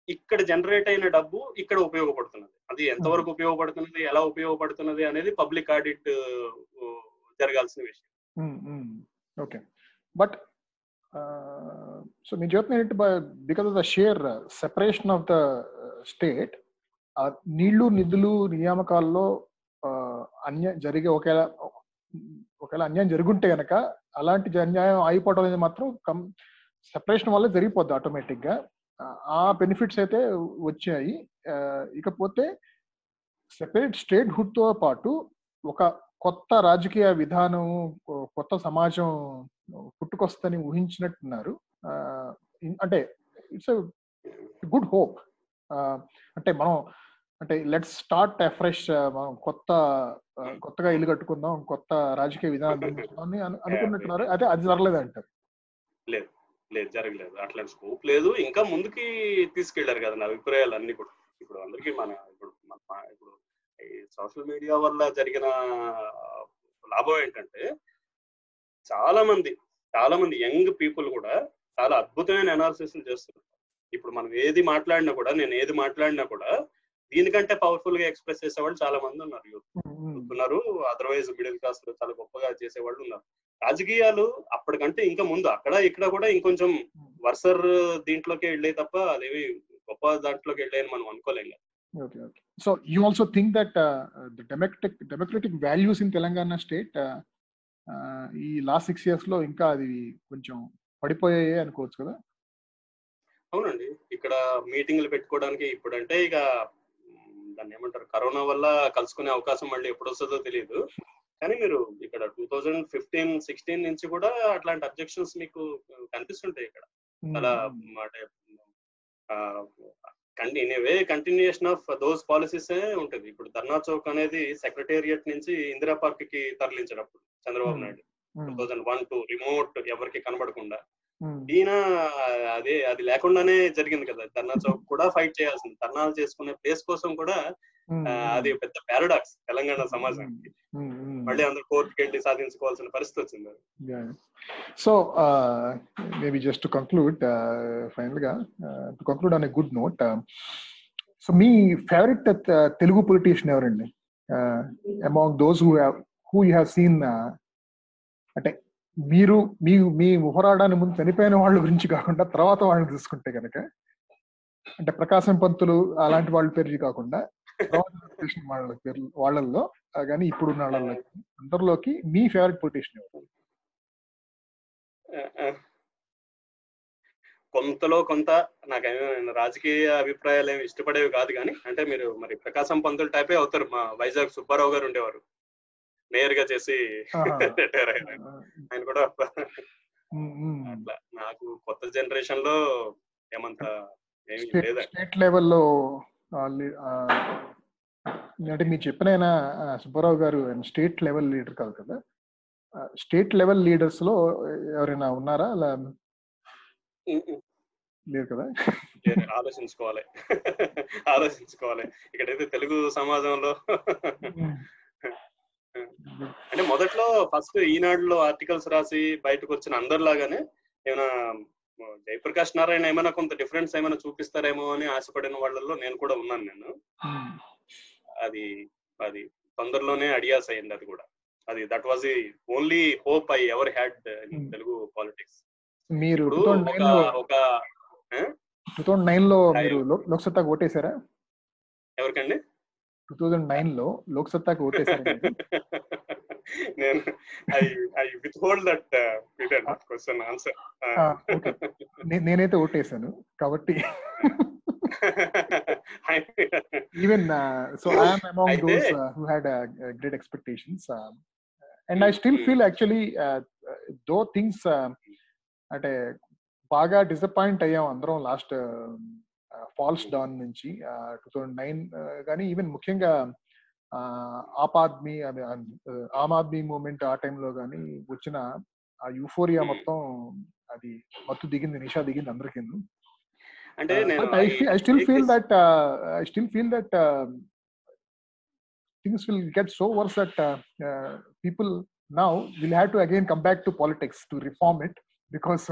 ఇక్కడ జనరేట్ అయిన డబ్బు ఇక్కడ ఉపయోగపడుతున్నది. అది ఎంతవరకు ఉపయోగపడుతున్నది ఎలా ఉపయోగపడుతున్నది అనేది పబ్లిక్ ఆడిట్ జరగాల్సిన విషయం. ఓకే. బట్ సో మీరు చెప్తున్న ఏంటి? Because of the share separation of the state నీళ్ళు నిధులు నియామకాల్లో అన్యాయం జరిగే ఒకవేళ ఒకవేళ అన్యాయం జరుగుంటే గనక అలాంటి అన్యాయం అయిపోవడం అనేది మాత్రం కం సెపరేషన్ వల్ల జరిగిపోద్ది ఆటోమేటిక్గా ఆ బెనిఫిట్స్ అయితే వచ్చాయి. ఇకపోతే సెపరేట్ స్టేట్ హుడ్తో పాటు ఒక కొత్త రాజకీయ విధానం కొత్త సమాజం పుట్టుకొస్తుందని ఊహించినట్టున్నారు. అంటే ఇట్స్ గుడ్ హోప్ అంటే మనం అంటే లెట్స్ స్టార్ట్ ఫ్రెష్ మనం కొత్త కొత్తగా ఇల్లు కట్టుకుందాం కొత్త రాజకీయ విధానం అని అనుకున్నట్టున్నారు. అదే అది జరగలేదు అంటారు లేదు. లేదు జరగలేదు. అట్లాంటి స్కోప్ లేదు. ఇంకా ముందుకి తీసుకెళ్ళారు కదా నా అభిప్రాయాలు అన్ని కూడా. ఇప్పుడు అందరికీ మన ఇప్పుడు మన ఇప్పుడు సోషల్ మీడియా వల్ల జరిగిన లాభం ఏంటంటే చాలా మంది చాలా మంది యంగ్ పీపుల్ కూడా చాలా అద్భుతమైన అనాలిసిస్ చేస్తున్నారు. ఇప్పుడు మనం ఏది మాట్లాడినా కూడా నేను ఏది మాట్లాడినా కూడా దీనికంటే పవర్ఫుల్గా ఎక్స్ప్రెస్ చేసేవాళ్ళు చాలా మంది ఉన్నారు యూత్ ఉన్నారు అదర్వైజ్ మిడిల్ క్లాస్లో చాలా గొప్పగా చేసేవాళ్ళు ఉన్నారు. రాజకీయాలు అప్పటికంటే ఇంకా ముందు అక్కడ ఇక్కడ కూడా ఇంకొంచెం వర్సర్ దీంట్లోకి వెళ్ళే తప్ప అదేవి గొప్ప దాంట్లోకి వెళ్ళాయని మనం అనుకోలేం okay okay so you also think that the democratic democratic values in Telangana state ఈ లాస్ట్ సిక్స్ ఇయర్స్లో ఇంకా అది కొంచెం పడిపోయాయి అనుకోవచ్చు కదా? అవునండి. ఇక్కడ మీటింగ్లు పెట్టుకోవడానికి ఇప్పుడంటే ఇక దాన్ని ఏమంటారు కరోనా వల్ల కలుసుకునే అవకాశం మళ్ళీ ఎప్పుడు వస్తుందో తెలియదు. కానీ మీరు ఇక్కడ టూ థౌజండ్ ఫిఫ్టీన్ సిక్స్టీన్ నుంచి కూడా అట్లాంటి అబ్జెక్షన్స్ మీకు కనిపిస్తుంటాయి ఇక్కడ. చాలా అంటే in way continuation of those policies ఉంటుంది. ఇప్పుడు ధర్నా చౌక్ అనేది సెక్రటేరియట్ నుంచి ఇందిరా పార్క్కి తరలించినప్పుడు Chandrababu Naidu two thousand one two remote ఎవరికి కనబడకుండా ఈయన అదే అది లేకుండానే జరిగింది కదా. ధర్నా చౌక్ కూడా ఫైట్ చేయాల్సింది. ధర్నాలు చేసుకునే ప్లేస్ కోసం కూడా అది పెద్ద పారాడాక్స్ తెలంగాణ సమాజానికి. మళ్ళీ అందరూ కోర్టుకి వెళ్ళి సాధించుకోవాల్సిన పరిస్థితి వచ్చింది so maybe just to conclude ఫైనల్గా to conclude on good note so me favourite Telugu politician ఎవరండి? Among those who who you have seen అంటే మీరు మీ మీ ముహరాడాన్ని ముందు చనిపోయిన వాళ్ళ గురించి కాకుండా తర్వాత వాళ్ళని తీసుకుంటే కనుక అంటే ప్రకాశం పంతులు అలాంటి వాళ్ళ పేరు కాకుండా వాళ్ళ పేర్లు వాళ్ళల్లో కానీ ఇప్పుడు ఉన్న వాళ్ళలో అందరిలోకి మీ ఫేవరెట్ పొలిటీషియన్ ఎవరు? కొంతలో కొంత నాకేమో రాజకీయ అభిప్రాయాలు ఏమి ఇష్టపడేవి కాదు కానీ అంటే మీరు మరి ప్రకాశం పంతులు టైపే అవుతారు మా వైజాగ్ సుబ్బారావు గారు ఉండేవారు. మేయర్గా చేసి రిటైర్ అయ్యారు ఆయన కూడా అట్లా. నాకు కొత్త జనరేషన్లో ఏమంత ఏమి లేదండి. స్టేట్ లెవెల్లో అంటే మీరు చెప్పిన సుబ్బారావు గారు స్టేట్ లెవెల్ లీడర్ కాదు కదా? స్టేట్ లెవెల్ లీడర్స్లో ఎవరైనా ఉన్నారా? అలా లేరు కదా? ఆలోచించుకోవాలి. ఆలోచించుకోవాలి. ఇక్కడైతే తెలుగు సమాజంలో అంటే మొదట్లో ఫస్ట్ ఈనాడులో ఆర్టికల్స్ రాసి బయటకు వచ్చిన అందరిలాగానే ఏమైనా జయప్రకాష్ నారాయణ ఏమైనా కొంత డిఫరెన్స్ ఏమైనా చూపిస్తారేమో అని ఆశపడిన వాళ్ళల్లో నేను కూడా ఉన్నాను నేను. అది అది తొందరలోనే అడియాస్ అయ్యింది అది కూడా. అది that was the only hope I ever had Telugu politics మీరు ఒక టూ థౌసండ్ నైన్లో మీరు ఓటేశారా? ఎవరికండి? టూ థౌజండ్ నైన్లో లోక్ సత్తాకి ఓటేశారు నేను I I withhold that question answer నేనైతే ఓటేశాను కాబట్టి. Even so I'm among those who had great expectations and I still feel actually though things అంటే బాగా డిసప్పాయింట్ అయ్యాం అందరం లాస్ట్ ఫాల్స్ డాన్ నుంచి టూ థౌజండ్ నైన్ కానీ ఈవెన్ ముఖ్యంగా ఆప్ ఆద్మీ అదే ఆమ్ ఆద్మీ మూమెంట్ ఆ టైంలో కానీ వచ్చిన ఆ యూఫోరియా మొత్తం అది మత్తు దిగింది నిషా దిగింది అందరికీ. అంటే I still feel that I still feel that things will get so worse that people now will have to again come back to politics to reform it because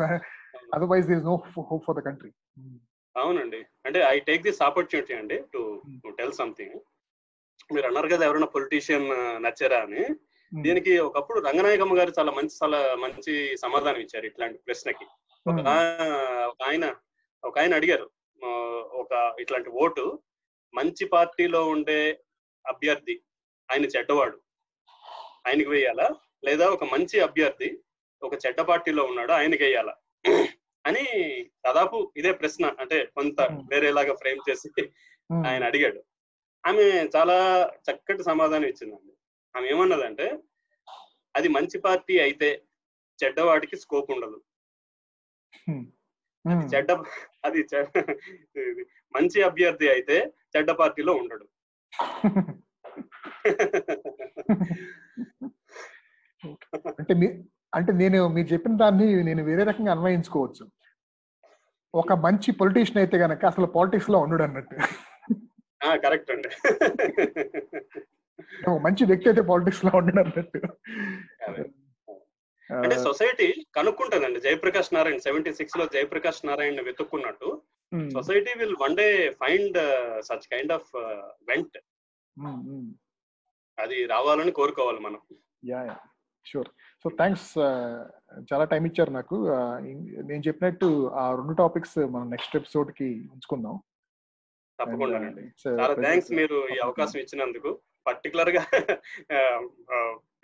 otherwise this no hope for the country అవునండి. అంటే I take this opportunity అండి to to tell something. మీరు అన్నారు కదా ఎవరైనా politician నచ్చారా అని. దీనికి ఒకప్పుడు రంగనాయకమ్మ గారు చాలా మంచి చాలా మంచి సమాధానం ఇచ్చారు ఇట్లాంటి ప్రశ్నకి. ఒక ఒక ఆయన ఒక ఆయన అడిగారు ఒక ఇట్లాంటి ఓటు మంచి పార్టీలో ఉండే అభ్యర్థి ఆయన చెడ్డవాడు ఆయనకి వేయాలా? లేదా ఒక మంచి అభ్యర్థి ఒక చెడ్డ పార్టీలో ఉన్నాడు ఆయనకి వేయాలా? అని దాదాపు ఇదే ప్రశ్న. అంటే కొంత వేరేలాగా ఫ్రేమ్ చేసి ఆయన అడిగాడు. ఆమె చాలా చక్కటి సమాధానం ఇచ్చిందండి. ఆమె ఏమన్నదంటే అది మంచి పార్టీ అయితే చెడ్డవాడికి స్కోప్ ఉండదు. చెడ్డ అది మంచి అభ్యర్థి అయితే చెడ్డ పార్టీలో ఉండడు. అంటే అంటే నేను మీరు చెప్పిన దాన్ని నేను వేరే రకంగా అన్వయించుకోవచ్చు. ఒక మంచి పొలిటీషియన్ అయితే గనక అసలు పాలిటిక్స్లో ఉండడు అన్నట్టు. కరెక్ట్ అండి. మంచి వ్యక్తి అయితే పాలిటిక్స్లో ఉండడు అన్నట్టు. అంటే సొసైటీ కనుక్కుంటుందండి. జయప్రకాష్ నారాయణ సెవెంటీ సిక్స్లో Jayaprakash Narayan వెతుక్కున్నట్టు society will one day find such kind of vent అది రావాలని కోరుకోవాలి మనం. యా షూర్ సో థ్యాంక్స్ చాలా టైం ఇచ్చారు నాకు. నేను చెప్పినట్టు ఆ రెండు టాపిక్స్ మనం నెక్స్ట్ ఎపిసోడ్కి ఉంచుకుందాం. తప్పకుండా చాలా థ్యాంక్స్ మీరు ఈ అవకాశం ఇచ్చినందుకు. పర్టికులర్గా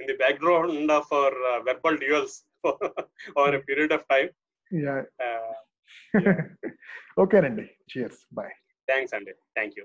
in the background of our verbal duels over period of time ఓకేనండి. చియర్స్ బాయ్ థ్యాంక్స్ అండి. Thank you.